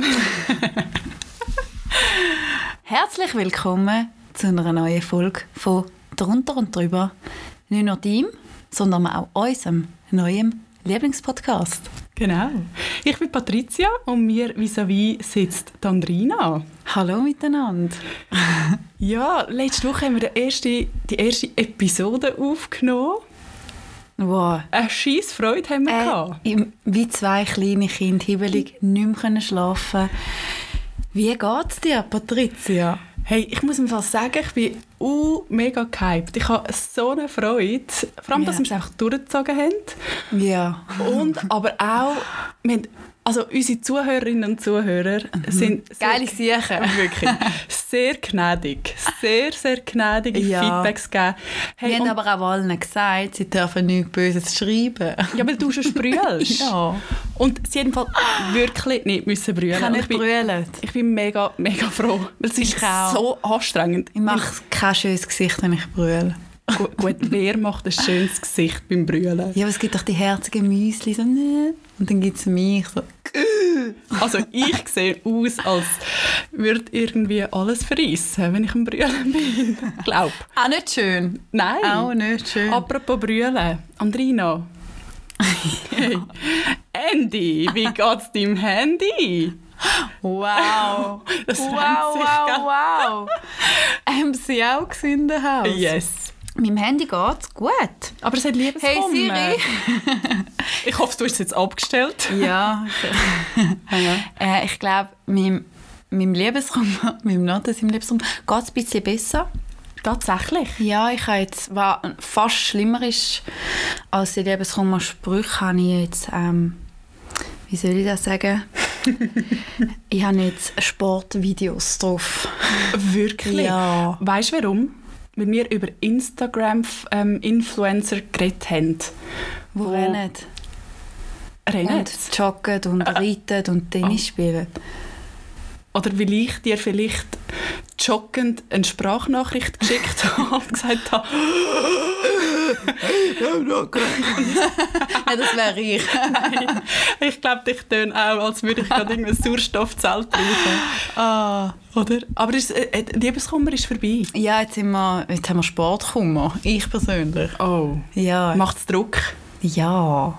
Herzlich willkommen zu einer neuen Folge von Drunter und Drüber. Nicht nur deinem, sondern auch unserem neuen Lieblingspodcast. Genau. Ich bin Patricia und mir vis-à-vis sitzt Andrina. Hallo miteinander. Ja, letzte Woche haben wir die erste, die erste Episode aufgenommen. Wow. Eine scheisse Freude haben wir Äh, gehabt. wie zwei kleine Kinder, hibbelig, nicht mehr können schlafen Wie geht's dir, Patricia? Hey, ich muss mir fast sagen, ich bin uh, mega gehypt. Ich habe so eine Freude. Vor allem, dass Ja. wir es einfach durchgezogen haben. Ja. Und aber auch, wir haben, also unsere Zuhörerinnen und Zuhörer sind sehr- Geile Siechen. Wirklich. Sehr gnädig. Sehr, sehr gnädige Ja. Feedbacks gegeben. Hey, Wir haben aber auch allen gesagt, sie dürfen nichts Böses schreiben. ja, weil du schon sprühst. Ja. Und sie haben wirklich nicht müssen brüllen. Ich kann nicht bin, brüllen. ich bin mega, mega froh. Weil es ist Ich auch. so anstrengend. Ich mache kein schönes Gesicht, wenn ich brülle. Gut, gut, wer macht ein schönes Gesicht beim Brüllen? Ja, aber es gibt doch die herzigen Müsli, so ne. Und dann gibt es mich, so Also ich sehe aus, als würde irgendwie alles verrissen, wenn ich am Brüllen bin. Glaub. Auch nicht schön. Nein. Auch nicht schön. Apropos Brüllen. Andrina. Hey. Andy, wie geht's deinem Handy? wow. Das wow, wow, wow. Haben sie auch gesehen Haus? Yes. Meinem Handy geht's gut. Aber es hat Liebeskummer. Hey Siri. Ich hoffe, du hast es jetzt abgestellt. ja. äh, ich glaube, meinem, meinem Liebesraum, meinem Noten im Liebesraum geht es ein bisschen besser. Tatsächlich. Ja, ich habe jetzt, was fast schlimmer ist als die Liebeskummer-Sprüche, habe ich jetzt, ähm, wie soll ich das sagen? ich habe jetzt Sportvideos drauf. Wirklich? Ja. Weißt du warum? Weil wir über Instagram-Influencer geredet haben. Wo Wo- rennen. Rennen. Und joggen und reiten und Tennis spielen. Oder weil ich dir vielleicht joggend eine Sprachnachricht geschickt habe und gesagt habe, ja, das wäre ich. ich glaube, ich töne auch, als würde ich gerade irgendein Sauerstoffzelt brauchen. Ah. Oder? Aber ist, äh, äh, Liebeskummer ist vorbei. Ja, jetzt, sind wir, jetzt haben wir Sportkummer. Ich persönlich. Oh. Ja. Macht es Druck? Ja.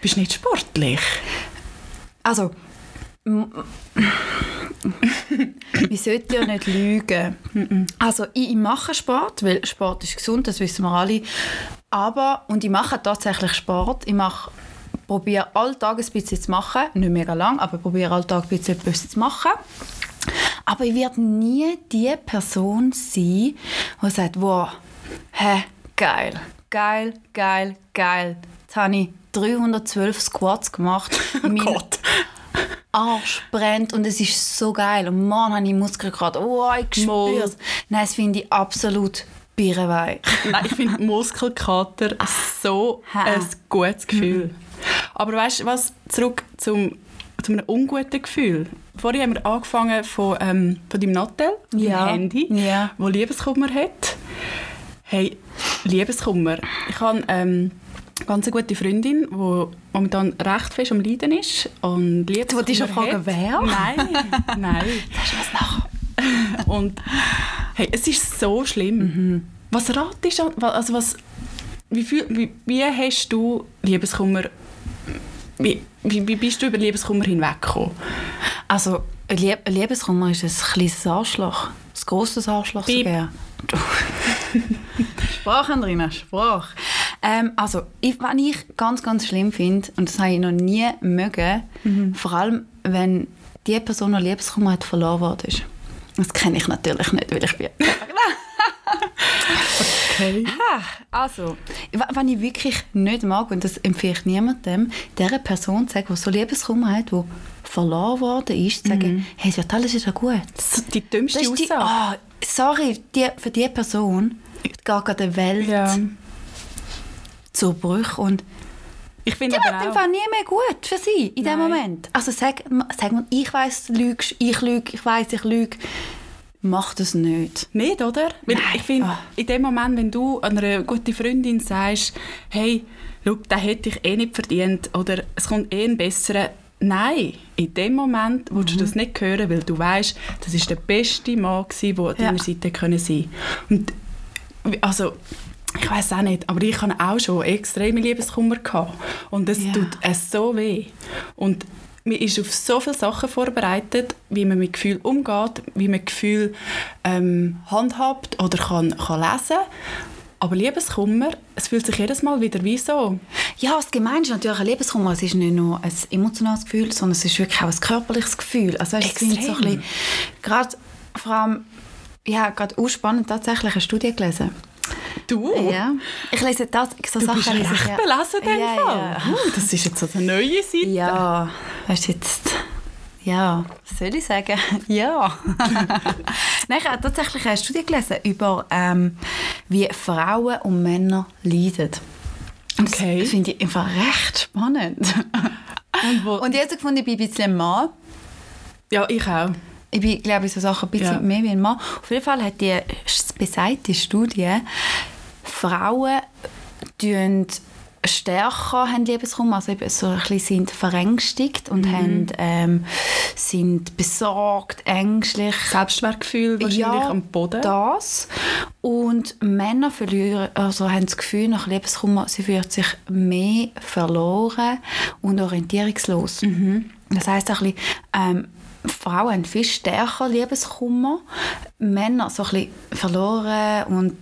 Bist du nicht sportlich? Also, wir sollten ja nicht lügen. Also, ich, ich mache Sport, weil Sport ist gesund, das wissen wir alle. Aber, und ich mache tatsächlich Sport. Ich mache, probiere alltag ein bisschen zu machen. Nicht mega lang, aber probiere alltag ein bisschen etwas zu machen. Aber ich werde nie die Person sein, die sagt, wow, hä, geil, geil, geil, geil. Jetzt habe ich 312 Squats gemacht. Mein Gott. Arsch brennt und es ist so geil. Und morgen habe ich Muskeln gerade. Oh, ich spüre es. Nein, das finde ich absolut birrenweich. Nein, ich finde Muskelkater so Ha. ein gutes Gefühl. Aber weißt du was? Zurück zum, zu einem unguten Gefühl. Vorhin haben wir angefangen von, ähm, von deinem Nattel, Ja. deinem Handy, Ja. wo Liebeskummer hat. Hey, Liebeskummer. Ich habe ähm, eine ganz gute Freundin, die momentan recht fest am Leiden ist. Und Liebeskummer wolltest schon fragen, wer? Nein, nein. Hast du was nach? Und hey, es ist so schlimm. Mhm. Was ratest du? Also was, wie, viel, wie, wie hast du Liebeskummer... Wie, wie, wie bist du über Liebeskummer hinweggekommen? Also, ein Lieb Liebeskummer ist ein kleines Arschloch. Ein grosses Arschloch Piep. sogar. Sprache, Andrina, Sprache. Ähm, also, ich, was ich ganz, ganz schlimm finde, und das habe ich noch nie mögen, vor allem, wenn die Person, die Liebeskummer hat, verloren worden ist. Das kenne ich natürlich nicht, weil ich bin... Okay. Also, wa- was ich wirklich nicht mag, und das empfehle ich niemandem, dieser Person zu sagen, die so Liebeskummer hat, die verloren worden ist, zu sagen, hey, es wird alles wieder gut. Die dümmste Das ist die, Aussage. ah, sorry, die, für diese Person geht gerade die Welt Ja. Zu Bruch und Ich finde die aber auch... nie mehr gut für sie in dem Nein. Moment. Also sag, sag mal, ich weiß, du lügst, ich lüge, ich weiß, ich lüge. Mach das nicht. Nicht, oder? Weil Nein. ich finde, Ah. in dem Moment, wenn du einer guten Freundin sagst, hey, schau, den hätte ich eh nicht verdient oder es kommt eh ein besserer, nein, in dem Moment willst du das nicht hören, weil du weißt, das ist der beste Mann der an Ja. deiner Seite können sein. Und also ich weiß auch nicht, aber ich hatte auch schon extreme Liebeskummer gehabt. und es Ja. tut es so weh. Und man ist auf so viele Sachen vorbereitet, wie man mit Gefühl umgeht, wie man Gefühl ähm, handhabt oder kann, kann lesen. Aber Liebeskummer, es fühlt sich jedes Mal wieder wie so. Ja, das Gemeine ist natürlich ein Liebeskummer. Es ist nicht nur ein emotionales Gefühl, sondern es ist wirklich auch ein körperliches Gefühl. Also weißt, du, es so ein Extrem. bisschen, gerade vor allem, ja, gerade auch spannend tatsächlich eine Studie gelesen. Du? Ja. Ich lese das, so Du Sachen bist lese ich recht ja. belesen in ja, Fall. Ja. Uh, das ist jetzt so eine neue Seite. Ja, weißt du jetzt, ja, was soll ich sagen? Ja. Nein, ich habe tatsächlich eine Studie gelesen über, ähm, wie Frauen und Männer leiden. Und Okay. Das finde ich einfach recht spannend. Und wo, Und jetzt gefunden, ich bin ein bisschen Mann. ja, ich auch. Ich bin, glaube ich, so Sachen ein bisschen Ja. mehr wie ein Mann. Auf jeden Fall hat die besagte Studie, Frauen tun stärker haben Liebeskummer, also eben so ein bisschen sind verängstigt und haben, ähm, sind besorgt, ängstlich. Selbstwertgefühl wahrscheinlich am Boden. das. Und Männer verlieren, also haben das Gefühl nach Liebeskummer, sie fühlen sich mehr verloren und orientierungslos. Das heißt auch ein bisschen, ähm, Frauen haben viel stärker Liebeskummer, Männer so ein bisschen verloren und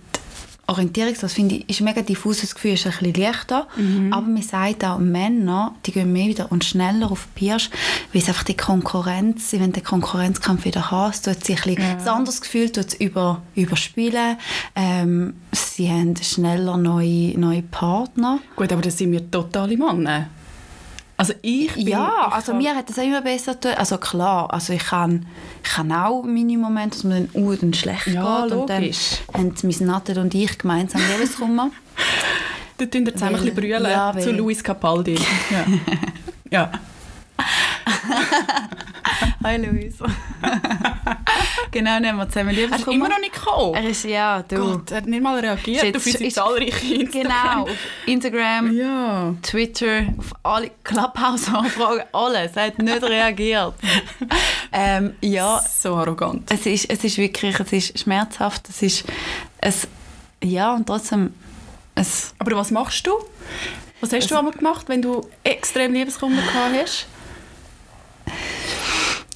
orientierungslos, finde ich, ist ein mega diffuses Gefühl, ist ein bisschen leichter. Aber man sagt auch, Männer, die gehen mehr wieder und schneller auf die Pirsch, weil es einfach die Konkurrenz, sie wollen den Konkurrenzkampf wieder es tut sich ein, ein anderes Gefühl tut es über, überspielen. Ähm, sie haben schneller neue, neue Partner. Gut, aber das sind wir totale Männer. Also ich bin... Ja, ich also kann- mir hat das auch immer besser getan. Also klar, also ich kann, ich kann auch meine Momente, dass mir dann uh, dann schlecht Ja, geht. Und dann logisch. haben mein Nattel und ich gemeinsam Liebeskummer. Da tun wir zusammen ein bisschen brüllen ja, zu Luis Capaldi. Ja. ja. Hi Luis. genau, nehmen wir zusammen Er ist Liebeskummer. immer noch nicht gekommen. Er ist, ja, du. Gott, er hat nicht mal reagiert Ist auf jetzt- unsere ist- zahlreichen Instagram. Genau, auf Instagram, Ja. Twitter, auf alle Clubhouse-Anfragen, alles. Er hat nicht reagiert. ähm, ja, So arrogant. es ist, es ist wirklich, es ist schmerzhaft, es ist, es, ja, und trotzdem, es, Aber was machst du? Was hast du einmal gemacht, wenn du extrem Liebeskummer gehabt hast?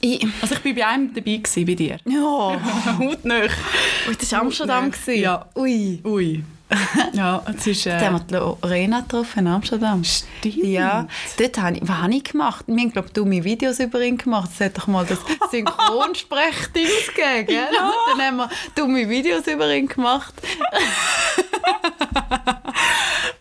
Ich, Also ich war bei einem dabei, gewesen, bei dir. ja, Hautnah. Ui, das war Amsterdam. gewesen. Ja. Ui. Ui. Ja, es ist... Da Äh, haben wir Lorena getroffen in Amsterdam. Stimmt. Ja, dort habe ich, was habe ich gemacht? Wir haben, glaube ich, dumme Videos über ihn gemacht. Es hat doch mal das Synchronsprech-Dings gegeben, gell? Und dann haben wir dumme Videos über ihn gemacht.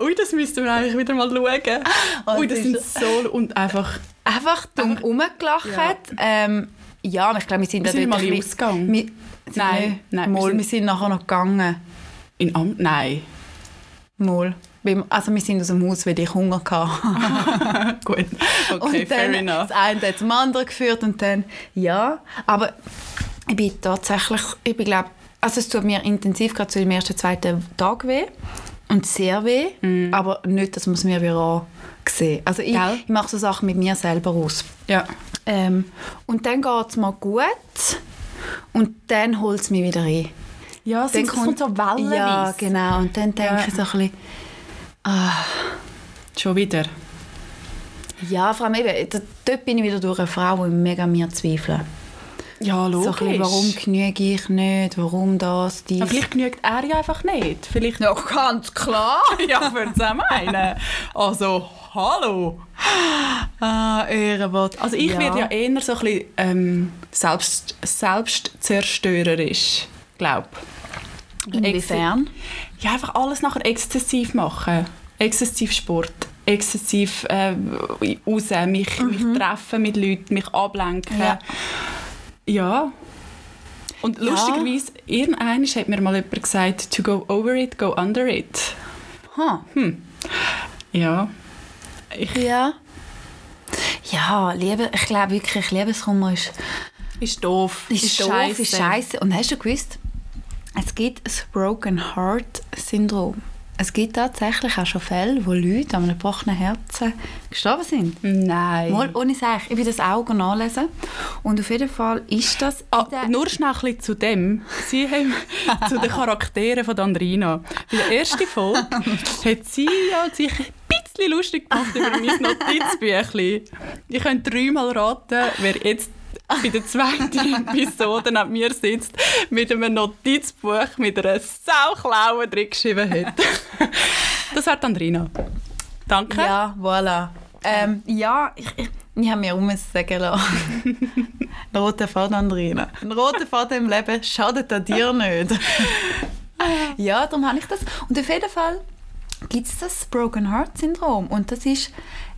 Ui, das müssten wir eigentlich wieder mal schauen. Oh, Ui, das sind so... Und einfach... Einfach dumm rumgelacht. Ja. Ähm, ja, ich glaube, wir sind Wir da sind mal bisschen- Ausgang. Wir, Nein, nein, wir Mal, sind- wir sind nachher noch gegangen. In Am Nein. Mal. Also wir sind aus dem Haus, weil ich Hunger hatte. Gut. Okay, und fair enough. das eine hat zum anderen geführt und dann, ja. Aber ich bin tatsächlich, ich bin glaube, also es tut mir intensiv gerade zu dem ersten, zweiten Tag weh und sehr weh, aber nicht, dass man es mir wieder sehen. Also ich, Gell? ich mache so Sachen mit mir selber aus. Ja. Ähm, und dann geht es mir gut und dann holt es mich wieder ein. Ja, es Dann kommt so wellenweise. Ja, genau. Und dann denke Ja. ich so ein bisschen, Schon wieder. ja, vor allem eben, dort bin ich wieder durch eine Frau, die mega mir zweifelt. Ja, So ein logisch. bisschen, warum genüge ich nicht, warum das, dies. Aber vielleicht genügt er ja einfach nicht. Vielleicht... ja, ganz klar. ja, für es meinen. Also, hallo. Ah, Ehrenwort. Also ich werde ja eher so ein bisschen ähm, selbst, selbstzerstörerisch, glaube Inwiefern? Ja, einfach alles nachher exzessiv machen. Exzessiv Sport, exzessiv äh, raus, mich, mich treffen mit Leuten, mich ablenken. Mhm. Ja. Ja. Und Ja. lustigerweise, irgendwann hat mir mal jemand gesagt, to go over it, go under it. Ha. Ja. Ich, Ja. Ja, Liebe, ich glaube wirklich, Liebeskummer ist, ist doof. ist, doof, ist scheiße. Und hast du gewusst, es gibt das Broken Heart Syndrom. Es gibt tatsächlich auch schon Fälle, wo Leute an einem gebrochenen Herzen gestorben sind. Nein. Mal, ohne Sach. Ich will das auch nachlesen. Und auf jeden Fall ist das... Ah, nur schnell ein zu dem. Sie haben zu den Charakteren von Andrina. Bei der ersten Folge hat sie ja sich ein bisschen lustig gemacht über mein Notizbüchlein. Ich könnte dreimal raten, wer jetzt bei der zweiten Episode neben mir sitzt, mit einem Notizbuch mit einer Sauklaue drin geschrieben hat. Das die Andrina. Danke. Ja, voilà. Ähm, ja, ich, ich, ich habe mir auch müssen sagen lassen. Ein roter Faden, Andrina. Ein roter Faden im Leben schadet an dir nicht. ja, darum habe ich das. Und auf jeden Fall gibt es das Broken Heart Syndrom. Und das ist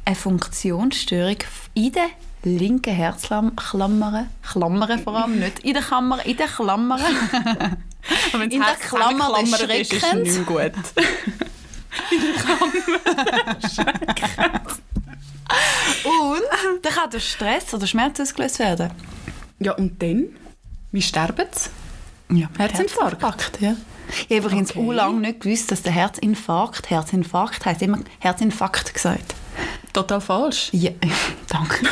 eine Funktionsstörung in der linken Herzklammern, Klammern vor allem, nicht in der Kammer, in der Klammern. In der Klammer des ist, ist es Schreckens. nicht mehr gut. Und dann kann durch Stress oder Schmerz ausgelöst werden. Ja, und dann? Wie sterben sie? Ja, Herzinfarkt. ja. Ich habe übrigens Okay. auch lange nicht gewusst, dass der Herzinfarkt, Herzinfarkt heisst immer Herzinfarkt gesagt. Total falsch. Ja, danke.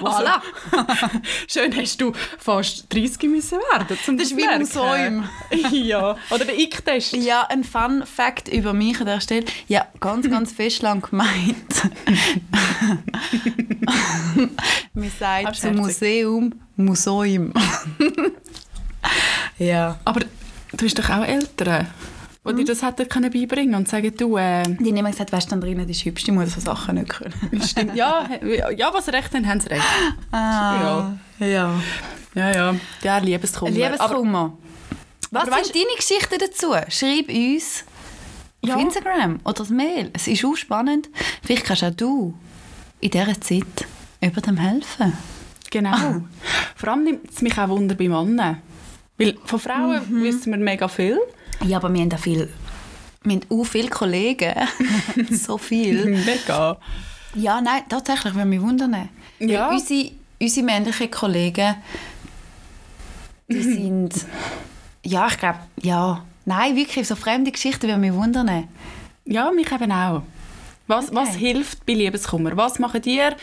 Voilà. Schön hast du fast 30 müssen werden, um Das ist wie merken. Museum. ja, oder der Ick-Test. Ja, ein Fun Fact über mich an der Stelle. Ja, ganz, ganz fest lang gemeint. Man sagt zum. Museum Museum. ja. Aber du hast doch auch Eltern, die Mhm. dir das hätten können beibringen und sagen, du, äh, Die haben immer gesagt, weißt du, Andrina, die ist hübsch, die muss so Sachen nicht können. stimmt, ja, ja, was sie recht haben, haben sie recht. Ah, ja. Ja, ja, ja, Liebeskummer. Aber, Liebeskummer. Was aber sind deine Geschichten dazu? Schreib uns auf Ja. Instagram oder das Mail. Es ist auch spannend. Vielleicht kannst auch du in dieser Zeit über dem helfen. genau. Vor allem nimmt es mich auch Wunder bei Männern. Weil von Frauen Mhm. wissen wir mega viel. Ja, aber wir haben auch viel, wir haben auch viele Kollegen. so viel. Mega. Ja, nein, tatsächlich, würde mich wundern. Weil Ja. Unsere, unsere männlichen Kollegen, die sind, ja, ich glaube, ja, nein, wirklich, so fremde Geschichten würde mich wundern. Ja, mich eben auch. Was, Okay. was hilft bei Liebeskummer? Was macht ihr,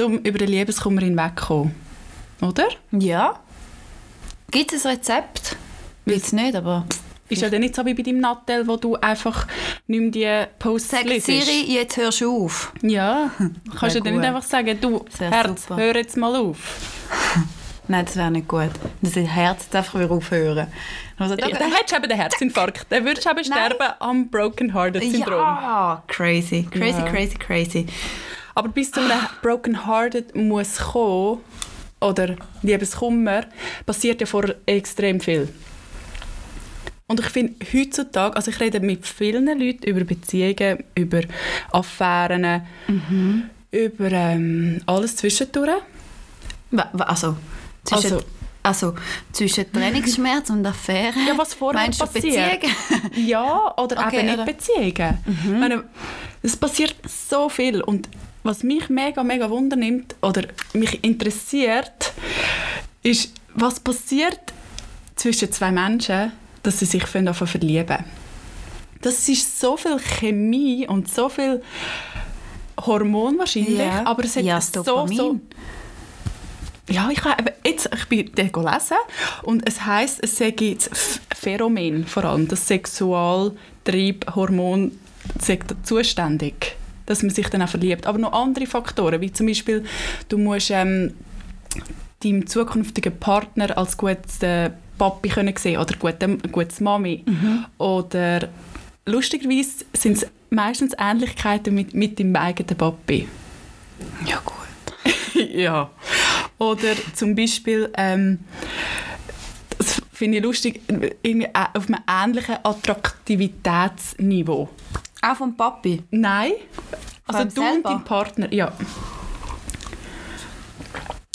um über den Liebeskummer hinwegzukommen? Oder? Ja. Gibt es ein Rezept? Gibt es nicht, aber... Ist ja dann nicht so wie bei deinem Nattel, wo du einfach nicht mehr die Posts Sag liest. Siri, jetzt hörst du auf. Ja, kannst du Wär dann nicht einfach sagen, du, Herz, super. hör jetzt mal auf. Nein, das wäre nicht gut. Das Herz jetzt einfach wieder aufhören. Also, Ja, dann hättest du eben den Herzinfarkt. Dann würdest du eben Nein. sterben am Broken Hearted Syndrom. Ja, crazy, crazy, Ja. crazy, crazy. Aber bis zu einem Broken Hearted muss kommen, oder Liebeskummer, passiert ja vorher extrem viel. Und ich finde, heutzutage, also ich rede mit vielen Leuten über Beziehungen, über Affären, über ähm, alles zwischendurch. Also, zwischen, Also- also, zwischen Trainingsschmerz und Affäre. Ja, was vorher Meinst du passiert? Beziehungen? Ja, oder Okay, eben nicht oder? Beziehungen. Ich meine, es passiert so viel und was mich mega, mega wundernimmt oder mich interessiert, ist, was passiert zwischen zwei Menschen, dass sie sich anfangen verlieben. Das ist so viel Chemie und so viel Hormon wahrscheinlich, Ja. aber es hat Ja, so, so ja, ich, habe jetzt, ich bin den gelesen und es heisst, es sei das Pheromen vor allem, das Sexualtriebhormon sei da zuständig, dass man sich dann auch verliebt. Aber noch andere Faktoren, wie zum Beispiel, du musst ähm, deinem zukünftigen Partner als gutes äh, Papi können sehen oder gute, gutes Mami. Oder lustigerweise sind es meistens Ähnlichkeiten mit, mit deinem eigenen Papi. Ja, gut. ja. Oder zum Beispiel, ähm, das finde ich lustig, irgendwie ä- auf einem ähnlichen Attraktivitätsniveau. Auch vom Papi. Nein. Von Also du und selber? dein Partner, ja.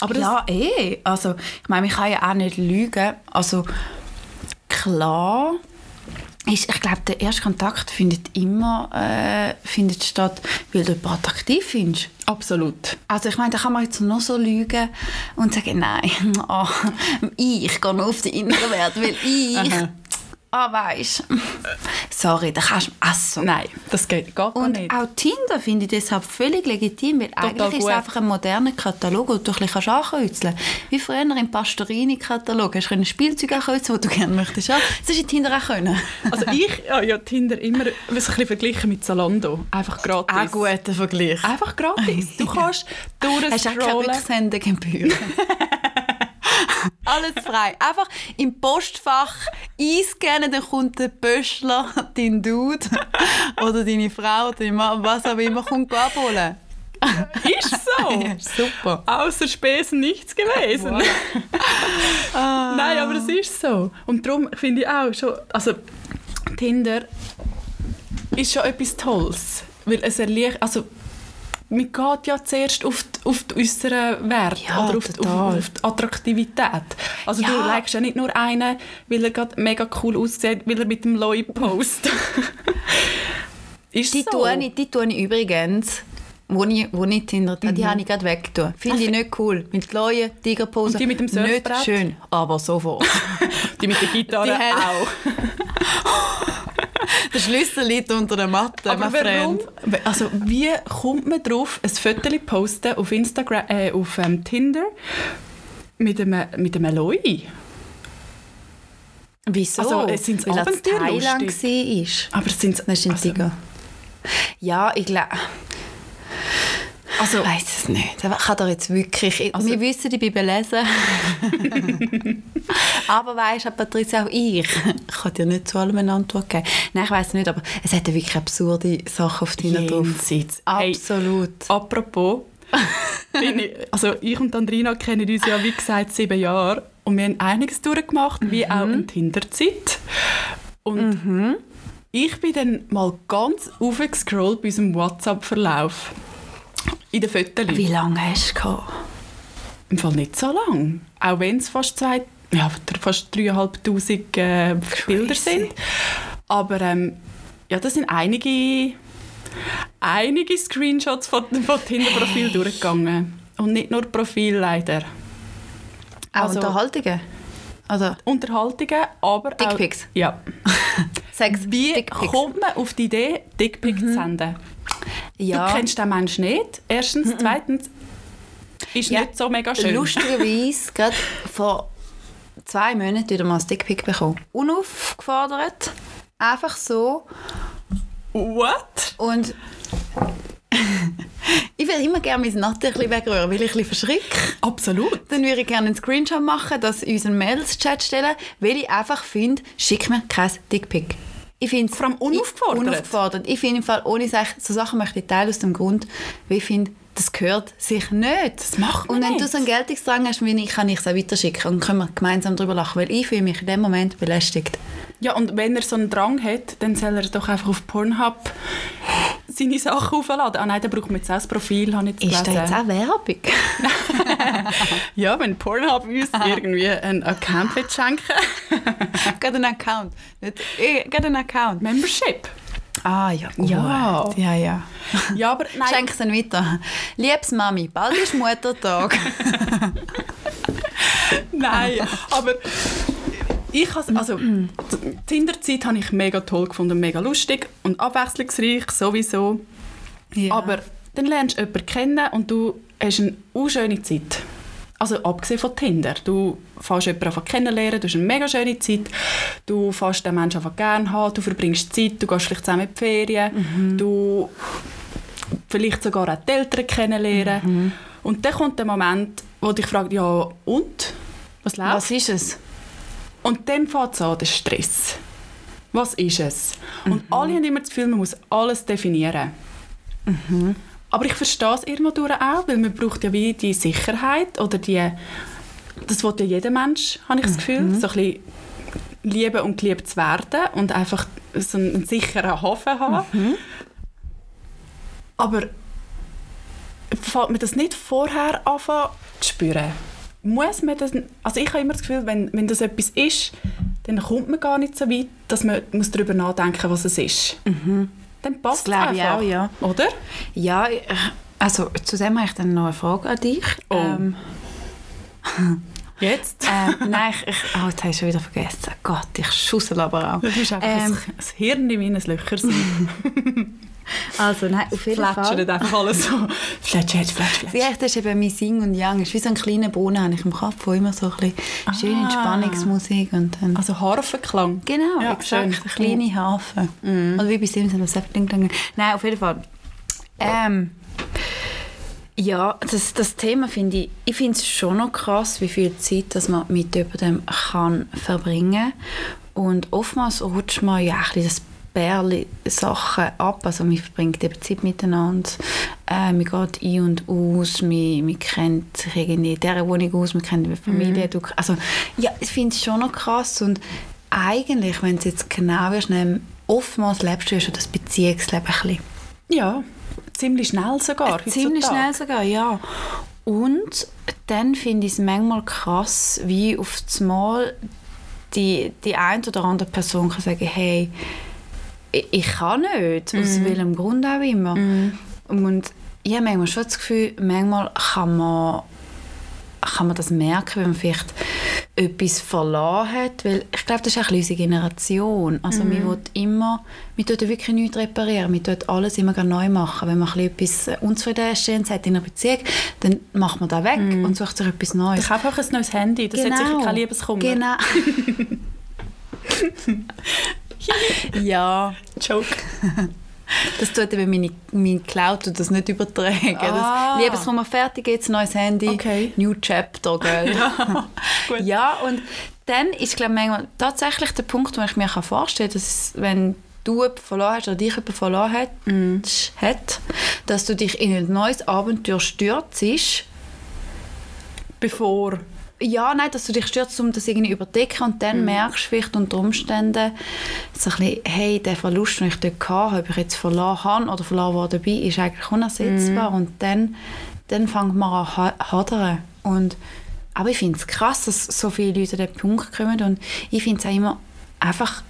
Aber ja, eh. Also, ich meine, ich kann ja auch nicht lügen. Also, klar ist, ich glaube, der erste Kontakt findet immer äh, findet statt, weil du jemanden attraktiv findest. absolut. Also ich meine, da kann man jetzt nur so lügen und sagen, nein, oh, ich gehe nur auf die innere Welt, weil ich. Ah, weisst Sorry, da kannst du... Also. Nein, das geht gar Und nicht. auch Tinder finde ich deshalb völlig legitim, weil eigentlich ist gut. es einfach ein moderner Katalog, wo du ein bisschen ankreuzeln kannst. Wie früher im Pastorini-Katalog. Hast du ein Spielzeug ankreuzeln, das du gerne möchtest. Ja, das ist in Tinder auch können. Also ich ja, ja Tinder immer ein bisschen verglichen mit Zalando. Einfach gratis. Auch guter Vergleich. Einfach gratis. Du kannst Hast du auch keine durchscrollen. Alles frei. Einfach im Postfach einscannen, dann kommt der Pöschler, dein Dude oder deine Frau, dein Mann, was auch immer, kommt abholen. Ist so. Ja, super. Außer Spesen nichts gewesen. Nein, aber es ist so. Und darum finde ich auch schon, also Tinder ist schon etwas Tolles. Weil es erleichtert, also man geht ja zuerst auf die, auf die äußeren Werte Ja, oder auf die, auf, auf die Attraktivität. Also du Ja. likest ja nicht nur einen, weil er gerade mega cool aussieht, weil er mit dem Loi post. ist Die, so. tue ich, die tue ich übrigens, wo ich, wo ich Tinder habe, die habe ich gerade weggetan. Finde ich nicht cool. Mit Leuen, Tigerposen. Und die mit dem Nicht schön, aber sofort. Die mit der Gitarre Die auch. Der Schlüssel liegt unter der Matte, Aber mein warum? Freund. Also wie kommt man drauf, ein Foto zu posten auf Instagram, äh, auf ähm, Tinder mit einem, mit einem Loi? Wieso? Also, es sind Weil Abenteuer Thailand war. Aber es sind Das ist ein also, Tiger. Ja, ich glaube... Also, Ich weiß es nicht. Ich kann da jetzt wirklich... Ich, Also- wir wissen die Bibel lesen. aber weisst du, Patricia, auch ich, ich kann dir nicht zu allem eine Antwort geben. Nein, ich weiß nicht, aber es hat ja wirklich absurde Sachen auf Tinder drauf. jenseits. Hey, Absolut. apropos, bin ich, also ich und Andrina kennen uns ja wie gesagt sieben Jahre und wir haben einiges durchgemacht, wie Mhm. auch in Tinder-Zeit. Und ich bin dann mal ganz aufgescrollt bei unserem WhatsApp-Verlauf. In den Fotos. Wie lange hast du gehabt? Im Fall nicht so lang. Auch wenn es fast zwei, ja, fast 3'500 äh, Bilder sind. Aber ähm, ja, das sind einige, einige Screenshots von, von Tinder-Profil durchgegangen. Und nicht nur Profil leider. Auch Also- Unterhaltungen? Oder Unterhaltungen, aber Dickpics? auch... Ja. Sex, Wie Dickpics. kommt man auf die Idee, Dickpics zu senden? Ja. Du kennst den Menschen nicht. Erstens. Zweitens, ist Ja, nicht so mega schön. Lustigerweise, gerade vor zwei Monaten wieder mal ein Dickpick bekommen. Unaufgefordert. Einfach so. What? Und ich würde immer gerne mein bisschen wegrühren, weil ich ein verschrecke. Absolut. Dann würde ich gerne einen Screenshot machen, das in unseren Mails-Chat stellen, weil ich einfach finde, schick mir kein Dickpick. Ich finde Vor allem unaufgefordert. Ich, unaufgefordert. Ich finde im Fall, ohne Sache, so Sachen möchte ich teilen aus dem Grund, weil ich finde, das gehört sich nicht. Das macht man Und wenn nicht. du so einen Geltungsdrang hast wie ich, kann ich es auch weiterschicken und können wir gemeinsam darüber lachen, weil ich fühle mich in dem Moment belästigt. Ja, und wenn er so einen Drang hat, dann soll er doch einfach auf Pornhub seine Sachen aufladen. Ah nein, da braucht man jetzt auch das Profil, habe ich jetzt Ist da gelesen. jetzt auch Werbung? Ja, wenn Pornhub uns irgendwie einen Account will schenken Gerade einen Account. Eh, gerade einen Account. Membership. Ah, ja, gut. Ja. Ja, ja. Ja, aber nein. Schenk es dann weiter. Liebes Mami, bald ist Muttertag. Nein, aber ich has, also die Tinder-Zeit habe ich mega toll gefunden, mega lustig und abwechslungsreich sowieso. Ja. Aber dann lernst du jemanden kennen und du hast eine unschöne Zeit. Also abgesehen von Tinder. Du fährst jemanden kennenlernen, du hast eine mega schöne Zeit, du fährst den Menschen einfach gerne haben, du verbringst Zeit, du gehst vielleicht zusammen in die Ferien, du vielleicht sogar auch die Eltern kennenlernen. Und dann kommt der Moment, wo dich fragst, ja und? Was läuft? Was ist es? Und dann fängt es an, der Stress. Was ist es? Und alle haben immer das Gefühl, man muss alles definieren. Aber ich verstehe es irgendwo durch auch, weil man braucht ja wie die Sicherheit oder die... Das will ja jeder Mensch, habe ich das Gefühl. So ein bisschen lieben und geliebt zu werden und einfach so einen sicheren Hafen haben. Aber fällt mir das nicht vorher anfangen zu spüren? Muss man das, also ich habe immer das Gefühl, wenn, wenn das etwas ist, dann kommt man gar nicht so weit, dass man muss darüber nachdenken muss, was es ist. Dann passt Das glaube es ich auch, ja. Oder? Ja, also zu dem habe ich dann noch eine Frage an dich. Oh. Ähm, Jetzt? Ähm, nein, ich, ich, oh, jetzt habe ich schon wieder vergessen. Gott, ich schussel aber auch. Das ist einfach Ähm, ein Hirn in meines Löcher. Also, nein, auf jeden Fall. Fletschert einfach alles so. Fletschert, fletsch, fletsch. Ja, das ist eben mein Sing und Yang. Es ist wie so ein kleiner Brunnen, habe ich im Kopf, wo immer so ein bisschen schöne Ah. Entspannungsmusik und dann... Also Harfenklang. Genau, Ja, exakt. schön. Eine kleine Harfe. Oder wie bei Simpsons, was sagt Ding, Ding. Nein, auf jeden Fall. Ähm, ja, das, das Thema finde ich, ich finde es schon noch krass, wie viel Zeit dass man mit jemandem kann verbringen Und oftmals rutscht man ja ein bisschen das Bärli Sachen ab. Also man verbringt eben Zeit miteinander, äh, man geht ein und aus, man, man kennt sich irgendwie in dieser Wohnung aus, man kennt die Familie. Du, also ja, ich finde es schon noch krass und eigentlich, wenn es jetzt genau wirst, nehmen, oftmals lebst du ja schon das Beziehungsleben ein bisschen. Ja, ziemlich schnell sogar. Ziemlich heutzutage. schnell sogar, ja. Und dann finde ich es manchmal krass, wie auf das Mal die, die eine oder andere Person kann sagen, hey, ich, kann nicht, aus welchem Grund auch immer. Und ich habe manchmal schon das Gefühl, manchmal kann man, kann man das merken, wenn man vielleicht etwas verloren hat, weil ich glaube, das ist auch unsere Generation. Also Mhm. wir will immer, wir tun wirklich nichts reparieren, wir tun alles immer neu machen. Wenn man etwas Unzufriedenstehendes hat in einer Beziehung, dann macht man das weg und sucht sich etwas Neues. Ich habe einfach ein neues Handy, das hat sicher kein Liebeskummer. Genau. ja, Joke. das tut eben meine, meine Cloud tut das nicht übertragen. Ah. Das Liebeskummer fertig, jetzt neues Handy, Okay. New Chapter, gell? Gut. Ja, und dann ist glaube ich, manchmal tatsächlich der Punkt, wo ich mir vorstellen kann, dass wenn du jemanden verloren hast oder dich jemanden verloren hat, Mm. hat, dass du dich in ein neues Abenteuer stürzt. Bevor. Ja, nein, dass du dich stürzt, um das irgendwie überdecken und dann merkst du vielleicht unter Umständen so ein bisschen, hey, der Verlust, den ich dort hatte, ob ich jetzt verloren habe oder verloren worden bin, ist eigentlich unersetzbar. Und dann, dann fängt man an ha- hadern. Und aber ich finde es krass, dass so viele Leute an diesen Punkt kommen. Und ich finde es auch immer einfach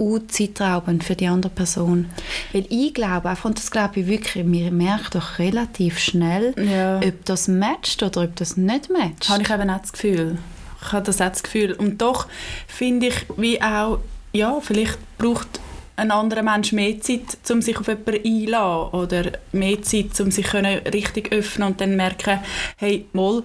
auch zeitraubend für die andere Person. Weil ich glaube einfach, und das glaube ich wirklich, wir merken doch relativ schnell, Ja. ob das matcht oder ob das nicht matcht. Habe ich eben auch das Gefühl. Ich habe das auch das Gefühl. Und doch finde ich, wie auch, ja, vielleicht braucht ein anderer Mensch mehr Zeit, um sich auf jemanden einzulassen oder mehr Zeit, um sich richtig öffnen und dann merken, hey, mal,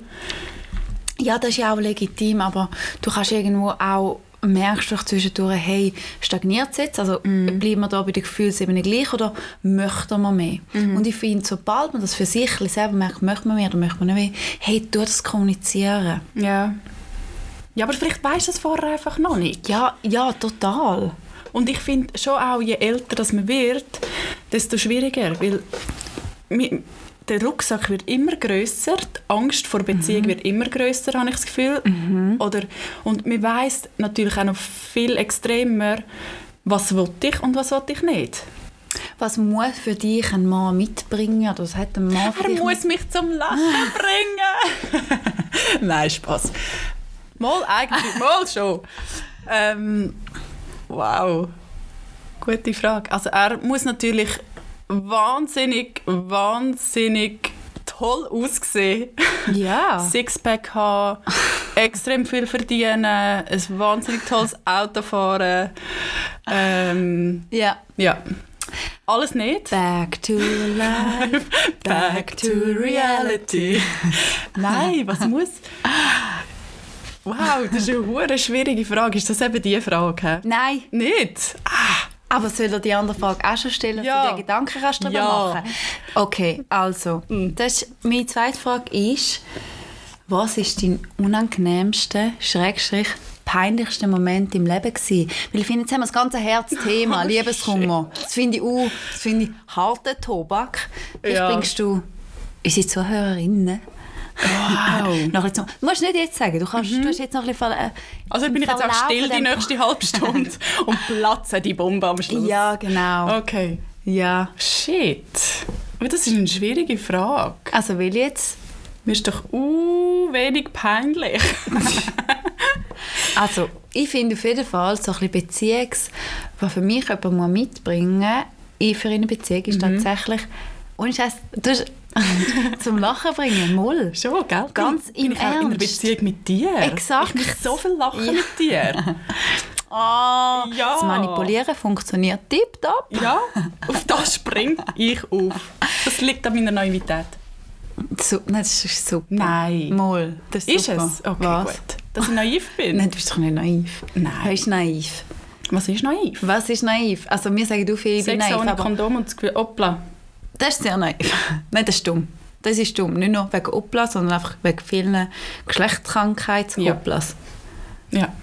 Ja, das ist ja auch legitim, aber du kannst irgendwo auch merkst du zwischendurch, hey, stagniert es jetzt? Also bleiben wir da bei den Gefühlsebene gleich oder möchten wir mehr? Und ich finde, sobald man das für sich selber merkt, möchte man mehr oder möchte man nicht mehr, hey, tu das kommunizieren. ja. Ja, aber vielleicht weisst du das vorher einfach noch nicht. Ja, ja, total. Und ich finde schon auch, je älter das man wird, desto schwieriger, weil der Rucksack wird immer größer, die Angst vor Beziehung wird immer größer, habe ich das Gefühl. Oder, und man weiß natürlich auch noch viel extremer, was will ich und was will ich nicht. Was muss für dich ein Mann mitbringen? Oder was hat ein Mann für Er muss mich zum Lachen bringen. Nein, Spaß. Mal eigentlich, mal schon. Ähm, wow. Gute Frage. Also er muss natürlich wahnsinnig, wahnsinnig toll aussehen. Ja. Sixpack haben, extrem viel verdienen, ein wahnsinnig tolles Auto fahren. Ähm, Ja. ja. Alles nicht. Back to life. Back to reality. Nein, was muss... Wow, das ist eine schwierige Frage. Ist das eben die Frage? Nein, Nicht? Ah, aber soll er die andere Frage auch schon stellen, Ja. du dir Gedanken kannst darüber Ja. machen Okay, also, das ist, meine zweite Frage ist, was ist dein unangenehmster, schrägstrich, peinlichster Moment im Leben gewesen? Weil ich finde, jetzt haben wir das ganze Herzthema, Oh, Liebeskummer. Das finde ich, uh, das finde ich harter Tobak. Vielleicht Ja. bringst du unsere Zuhörerinnen wow. du musst nicht jetzt sagen, du, kannst, du hast jetzt noch ein bisschen ver- Also bin ich jetzt auch still die nächste halbe Stunde und platze die Bombe am Schluss. Ja, genau. Okay. Ja. Shit. Aber Das ist eine schwierige Frage. Also will jetzt Mir ist doch uh, wenig peinlich. Also, ich finde auf jeden Fall, so ein bisschen Beziehungs... Was für mich jemand mitbringen muss, für eine Beziehung, ist tatsächlich... Ohne Scheiß, du hast, Zum Lachen bringen, Moll. Schon, gell? Ganz Bin im ich auch in einer Ernst. Beziehung mit dir. Exakt. Ich so viel lachen mit dir. Ah, Ja. Das Manipulieren funktioniert tipptopp. Ja, auf das springe ich auf. Das liegt an meiner Naivität. So, nein, das ist super. Nein. Moll, das ist, Ist es? Okay, Was? gut. Dass ich naiv bin? Nein, du bist doch nicht naiv. Nein. Was ist naiv? Was ist naiv? Was ist naiv? Also mir sagen du viel, ich bin Sex naiv, ohne aber Kondom und das Gefühl, hoppla. Das ist sehr naiv. Nein, das ist dumm. Das ist dumm. Nicht nur wegen Oplas, sondern einfach wegen vielen Geschlechtskrankheits-Oplas. Ja.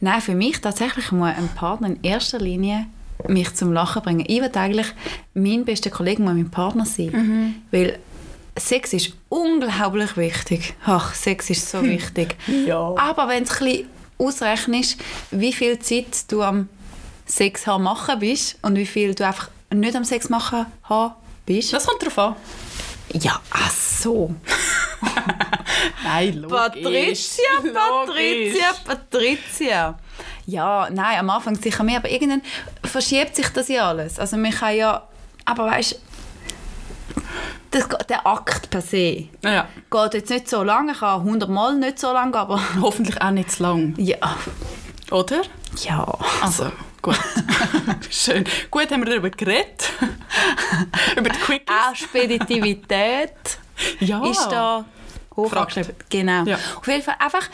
Nein, für mich tatsächlich muss ein Partner in erster Linie mich zum Lachen bringen. Ich will eigentlich, mein bester Kollege muss mein Partner sein. Weil Sex ist unglaublich wichtig. Ach, Sex ist so wichtig. Ja. Aber wenn du ein ausrechnest, wie viel Zeit du am Sex haben machen bist und wie viel du einfach nicht am Sex machen haben bist. Das kommt drauf an. Ja, ach so. Nein, logisch. Patricia, Patricia, Patricia. Ja, nein, am Anfang sicher mehr, aber irgendwann verschiebt sich das ja alles. Also man kann ja, aber weißt das, der Akt per se Ja. geht jetzt nicht so lange, kann 100 Mal nicht so lange, aber Hoffentlich auch nicht zu lang. ja, Oder? ja. Also, gut. Schön. Gut, haben wir darüber geredet. Über die Quickies. Auch Speditivität Ja. ist da hoch Gefragt. angeschrieben. Genau. Ja. Auf jeden Fall einfach,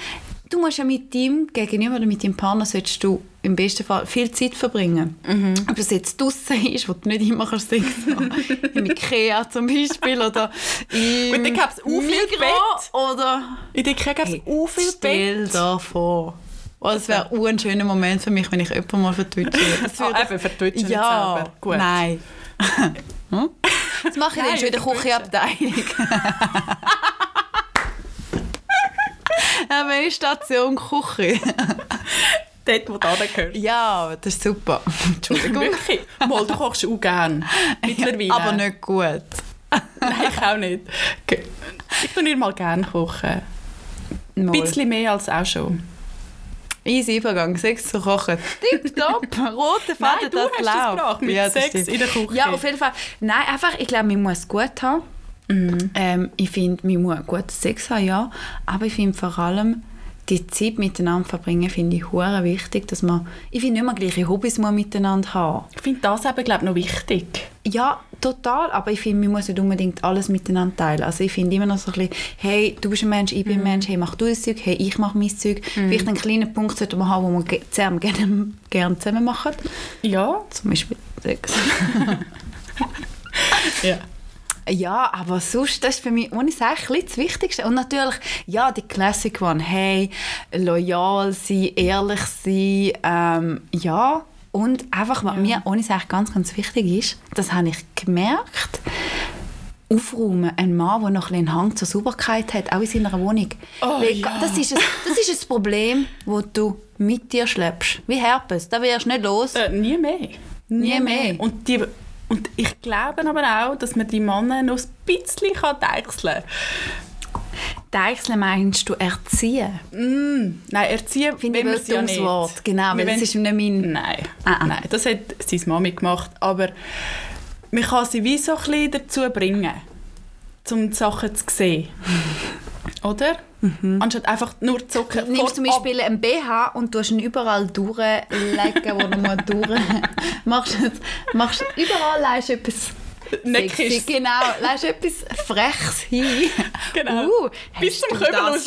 du musst ja mit dem Gegenüber oder mit deinem Partner solltest du im besten Fall viel Zeit verbringen. Mhm. Ob das jetzt draussen ist, wo du nicht immer kannst Sex haben Im Ikea zum Beispiel oder im Und dann gäb's auch viel Migros oder... In der Kirche gab es auch viel Stell Bett. dir vor. Oh, das wäre auch ein schöner Moment für mich, wenn ich jemanden mal vertwitsche. Das Ah, würde- eben, vertwitschen ja, selber. Gut. nein. Hm? Das mache ich dann schon in der vertwitschen. Küchenabteilung. Aber in Station Küche. Dort, wo du gehört. Ja, das ist super. Entschuldigung. Wirklich. Mal, du kochst auch gerne. Mittlerweile. Aber nicht gut. Nein, ich auch nicht. Ich tue nicht mal gerne kochen. Ein bisschen mehr als auch schon. Easy Übergang, Sex zu kochen. Tipptopp, rote Faden, Nein, du das hast läuft. mit das Sex stimmt. in der Küche. Ja, auf jeden Fall. Nein, einfach, ich glaube, man muss es gut haben. Mhm. Ähm, ich finde, man muss guten Sex haben, ja. Aber ich finde vor allem, die Zeit miteinander verbringen, finde ich hure wichtig, dass man, ich finde nicht mehr gleiche Hobbys muss miteinander haben. Ich finde das eben, glaube ich, noch wichtig. Ja, total, aber ich finde, man muss nicht unbedingt alles miteinander teilen. Also ich finde immer noch so ein bisschen, hey, du bist ein Mensch, ich bin Mhm. ein Mensch, hey, mach du das Zeug, hey, ich mach mein Zeug. Vielleicht einen kleinen Punkt sollte man haben, wo man zusammen gerne, gerne zusammen machen. Ja. Zum Beispiel Sex. ja. Ja, aber sonst, das ist für mich ohne Sache das Wichtigste. Und natürlich, ja, die Classic One. Hey, loyal sein, ehrlich sein, ähm, ja. Und einfach, was mir ohne Sache ganz, ganz wichtig ist, das habe ich gemerkt, aufräumen. Ein Mann, der noch einen Hang zur Sauberkeit hat, auch in seiner Wohnung. Oh, Weil ja. das, ist ein, das ist ein Problem, das du mit dir schleppst. Wie Herpes, da wirst du nicht los. Äh, nie mehr. Nie mehr. Und, die, und ich glaube aber auch, dass man die Männer noch ein bisschen kann deichseln Deichseln meinst du erziehen? kann. Nein, erziehen Finde ich ein es ja nicht. Wort. Genau, weil wollen- ist nicht mein... Nein, Ah, ah. nein, das hat seine Mami gemacht. Aber man kann sie wie so ein bisschen dazu bringen, um die Sachen zu sehen. Oder? Anstatt einfach nur zu. Du nimmst zum. Beispiel einen BH und tust ihn überall durchlegen, wo du mal durch... machst, machst überall leist etwas... Neckiges. Sexy, genau, leist etwas Freches hin. Genau. Uh, Bis zum Köbel raus.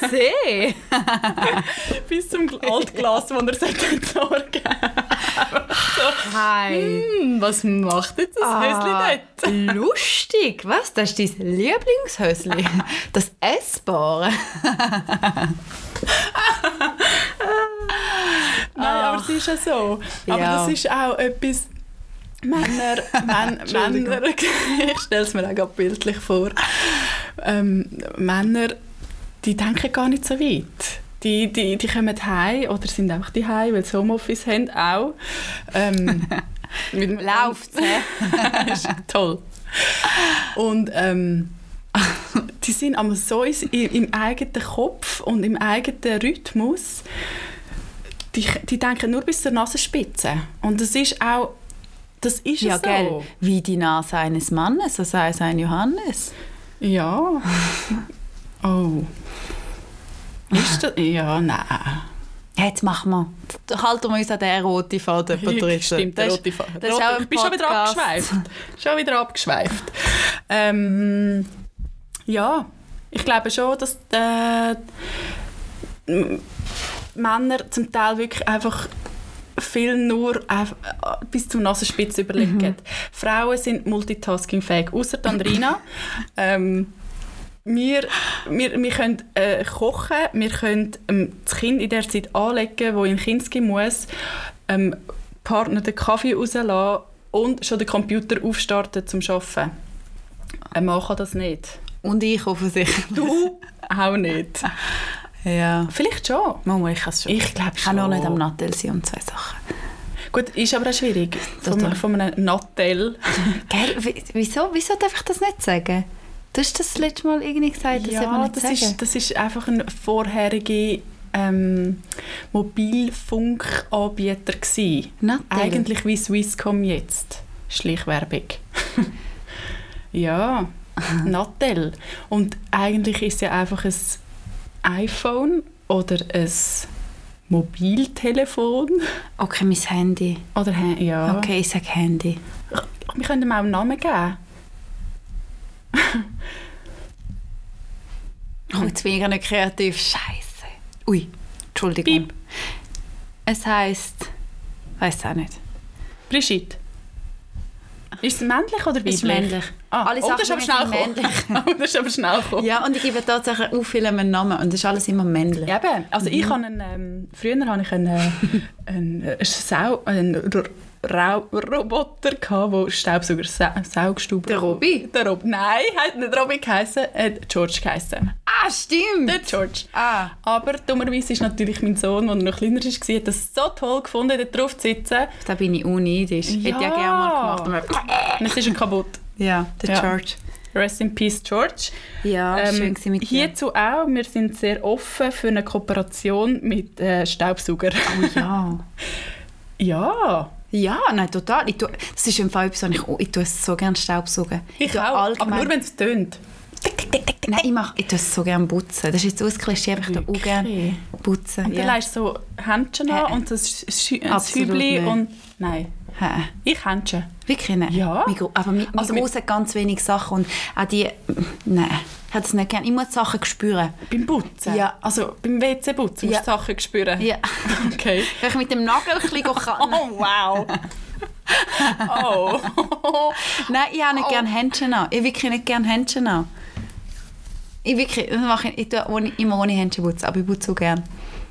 gesehen? Bis zum Altglas, das er sollte entsorgen Hi. Hm, was macht jetzt das Ah, Häuschen dort? lustig. Was? Das ist dein Lieblingshösli? Das Essbare? Nein, aber es ist ja so. Aber Ja. das ist auch etwas... Männer, Män. Männer, ich stelle es mir auch bildlich vor, ähm, Männer, die denken gar nicht so weit. Die, die, die kommen heim oder sind einfach die weil sie Homeoffice haben auch. Ähm, mit hä? ist toll. Und ähm, die sind aber so im eigenen Kopf und im eigenen Rhythmus. Die, die denken nur bis zur Nasenspitze. Und das ist auch Das ist Ja, es gell. so. Wie die Nase eines Mannes, so sei es ein Johannes. Ja. Oh. Ist das? Ja, nein. Jetzt machen wir. Halten wir uns an den roten Faden. Patricia. Stimmt, der Das rote Faden. das ist ich bin schon wieder abgeschweift. schon wieder abgeschweift. Ähm, ja, ich glaube schon, dass äh, Männer zum Teil wirklich einfach viel nur äh, bis zur Nasenspitze überlegen. Mhm. Frauen sind multitaskingfähig, außer Andrina. ähm, wir, wir, wir können äh, kochen, wir können ähm, das Kind in der Zeit anlegen, wo in Kinski muss, ähm, Partner den Kaffee rauslassen und schon den Computer aufstarten zum Arbeiten. Ein Mann kann das nicht. Und ich offensichtlich. Du auch nicht. Ja. Vielleicht schon. Mama, ich kann es schon. Ich glaube Ich kann schon. nur nicht am Nattel sein und zwei Sachen. Gut, ist aber auch schwierig. Von, von einem Nattel. Gell, wieso, wieso darf ich das nicht sagen? Du hast das letzte Mal irgendwie gesagt, das soll man Ja, nicht das sagen. ist, das ist einfach ein vorheriger ähm, Mobilfunkanbieter. Nattel. Eigentlich wie Swisscom jetzt. Schleichwerbung. ja, Nattel. Und eigentlich ist es ja einfach ein iPhone oder ein Mobiltelefon. Okay, mein Handy. Oder ja. Okay, ich sage Handy. Wir können ihm auch einen Namen geben. Oh, jetzt bin ich nicht kreativ. Scheiße. Ui, Entschuldigung. Piep. Es heisst, weiß auch nicht. Brigitte. Ist es männlich oder weiblich? Ist männlich. Ah, Alle oh, das ist aber Sachen schnell. Oh, das ist aber schnell gekommen. Ja, und ich gebe tatsächlich auch vielen einen Namen und das ist alles immer männlich. Ja, eben. Also Mhm. ich habe einen, ähm, früher hatte ich einen, äh, einen, äh, Sau, einen R Rau Roboter, gehabt, der Staubsauger, Sa Saugstube... Der Robby? Der Rob Nein, hat nicht Robby geheißen, er hat George geheißen. Ah, stimmt! Der George. Ah. Aber dummerweise ist natürlich mein Sohn, der noch kleiner war, hat das so toll gefunden, dort drauf zu sitzen. Da bin ich unneidisch. Hätte ich ja gerne mal gemacht. Und es ist ein kaputt. Ja, der Ja. George. Rest in Peace, George. Ja, Ähm, schön gewesen mit dir. hierzu auch, wir sind sehr offen für eine Kooperation mit äh, Staubsauger. Oh ja. ja, Ja, nein, total. Ich tue, das ist im Fall etwas, was ich, ich tue es so gerne Staubsaugen. ich tue auch, aber allgemein- nur wenn es tönt. Nein, ich, mache, ich tue es so gerne putzen. Das ist jetzt aus Klischee, aber ich tue auch gerne putzen. Und dann Ja. legst du so Händchen an und das ein Hübli nicht. und... Nein, Ich Händchen. Wirklich nicht? Ja. Mein aber mein, mein Also Gross hat ganz wenig Sachen und auch die... Nein, ich habe das nicht gerne. Ich muss Sachen spüren. Beim Putzen? Ja. Also beim WC-Putzen Ja. musst du Sachen spüren? Ja. Okay. Wenn ich mit dem Nagel ein bisschen kann. Oh, wow. oh. Nein, ich habe nicht Oh. gerne Händchen an. Ich wirklich nicht gerne Händchen an. Ich wirklich, das mache ich, ich tue ohne, immer ohne Händchen putzen, aber ich putze so gerne.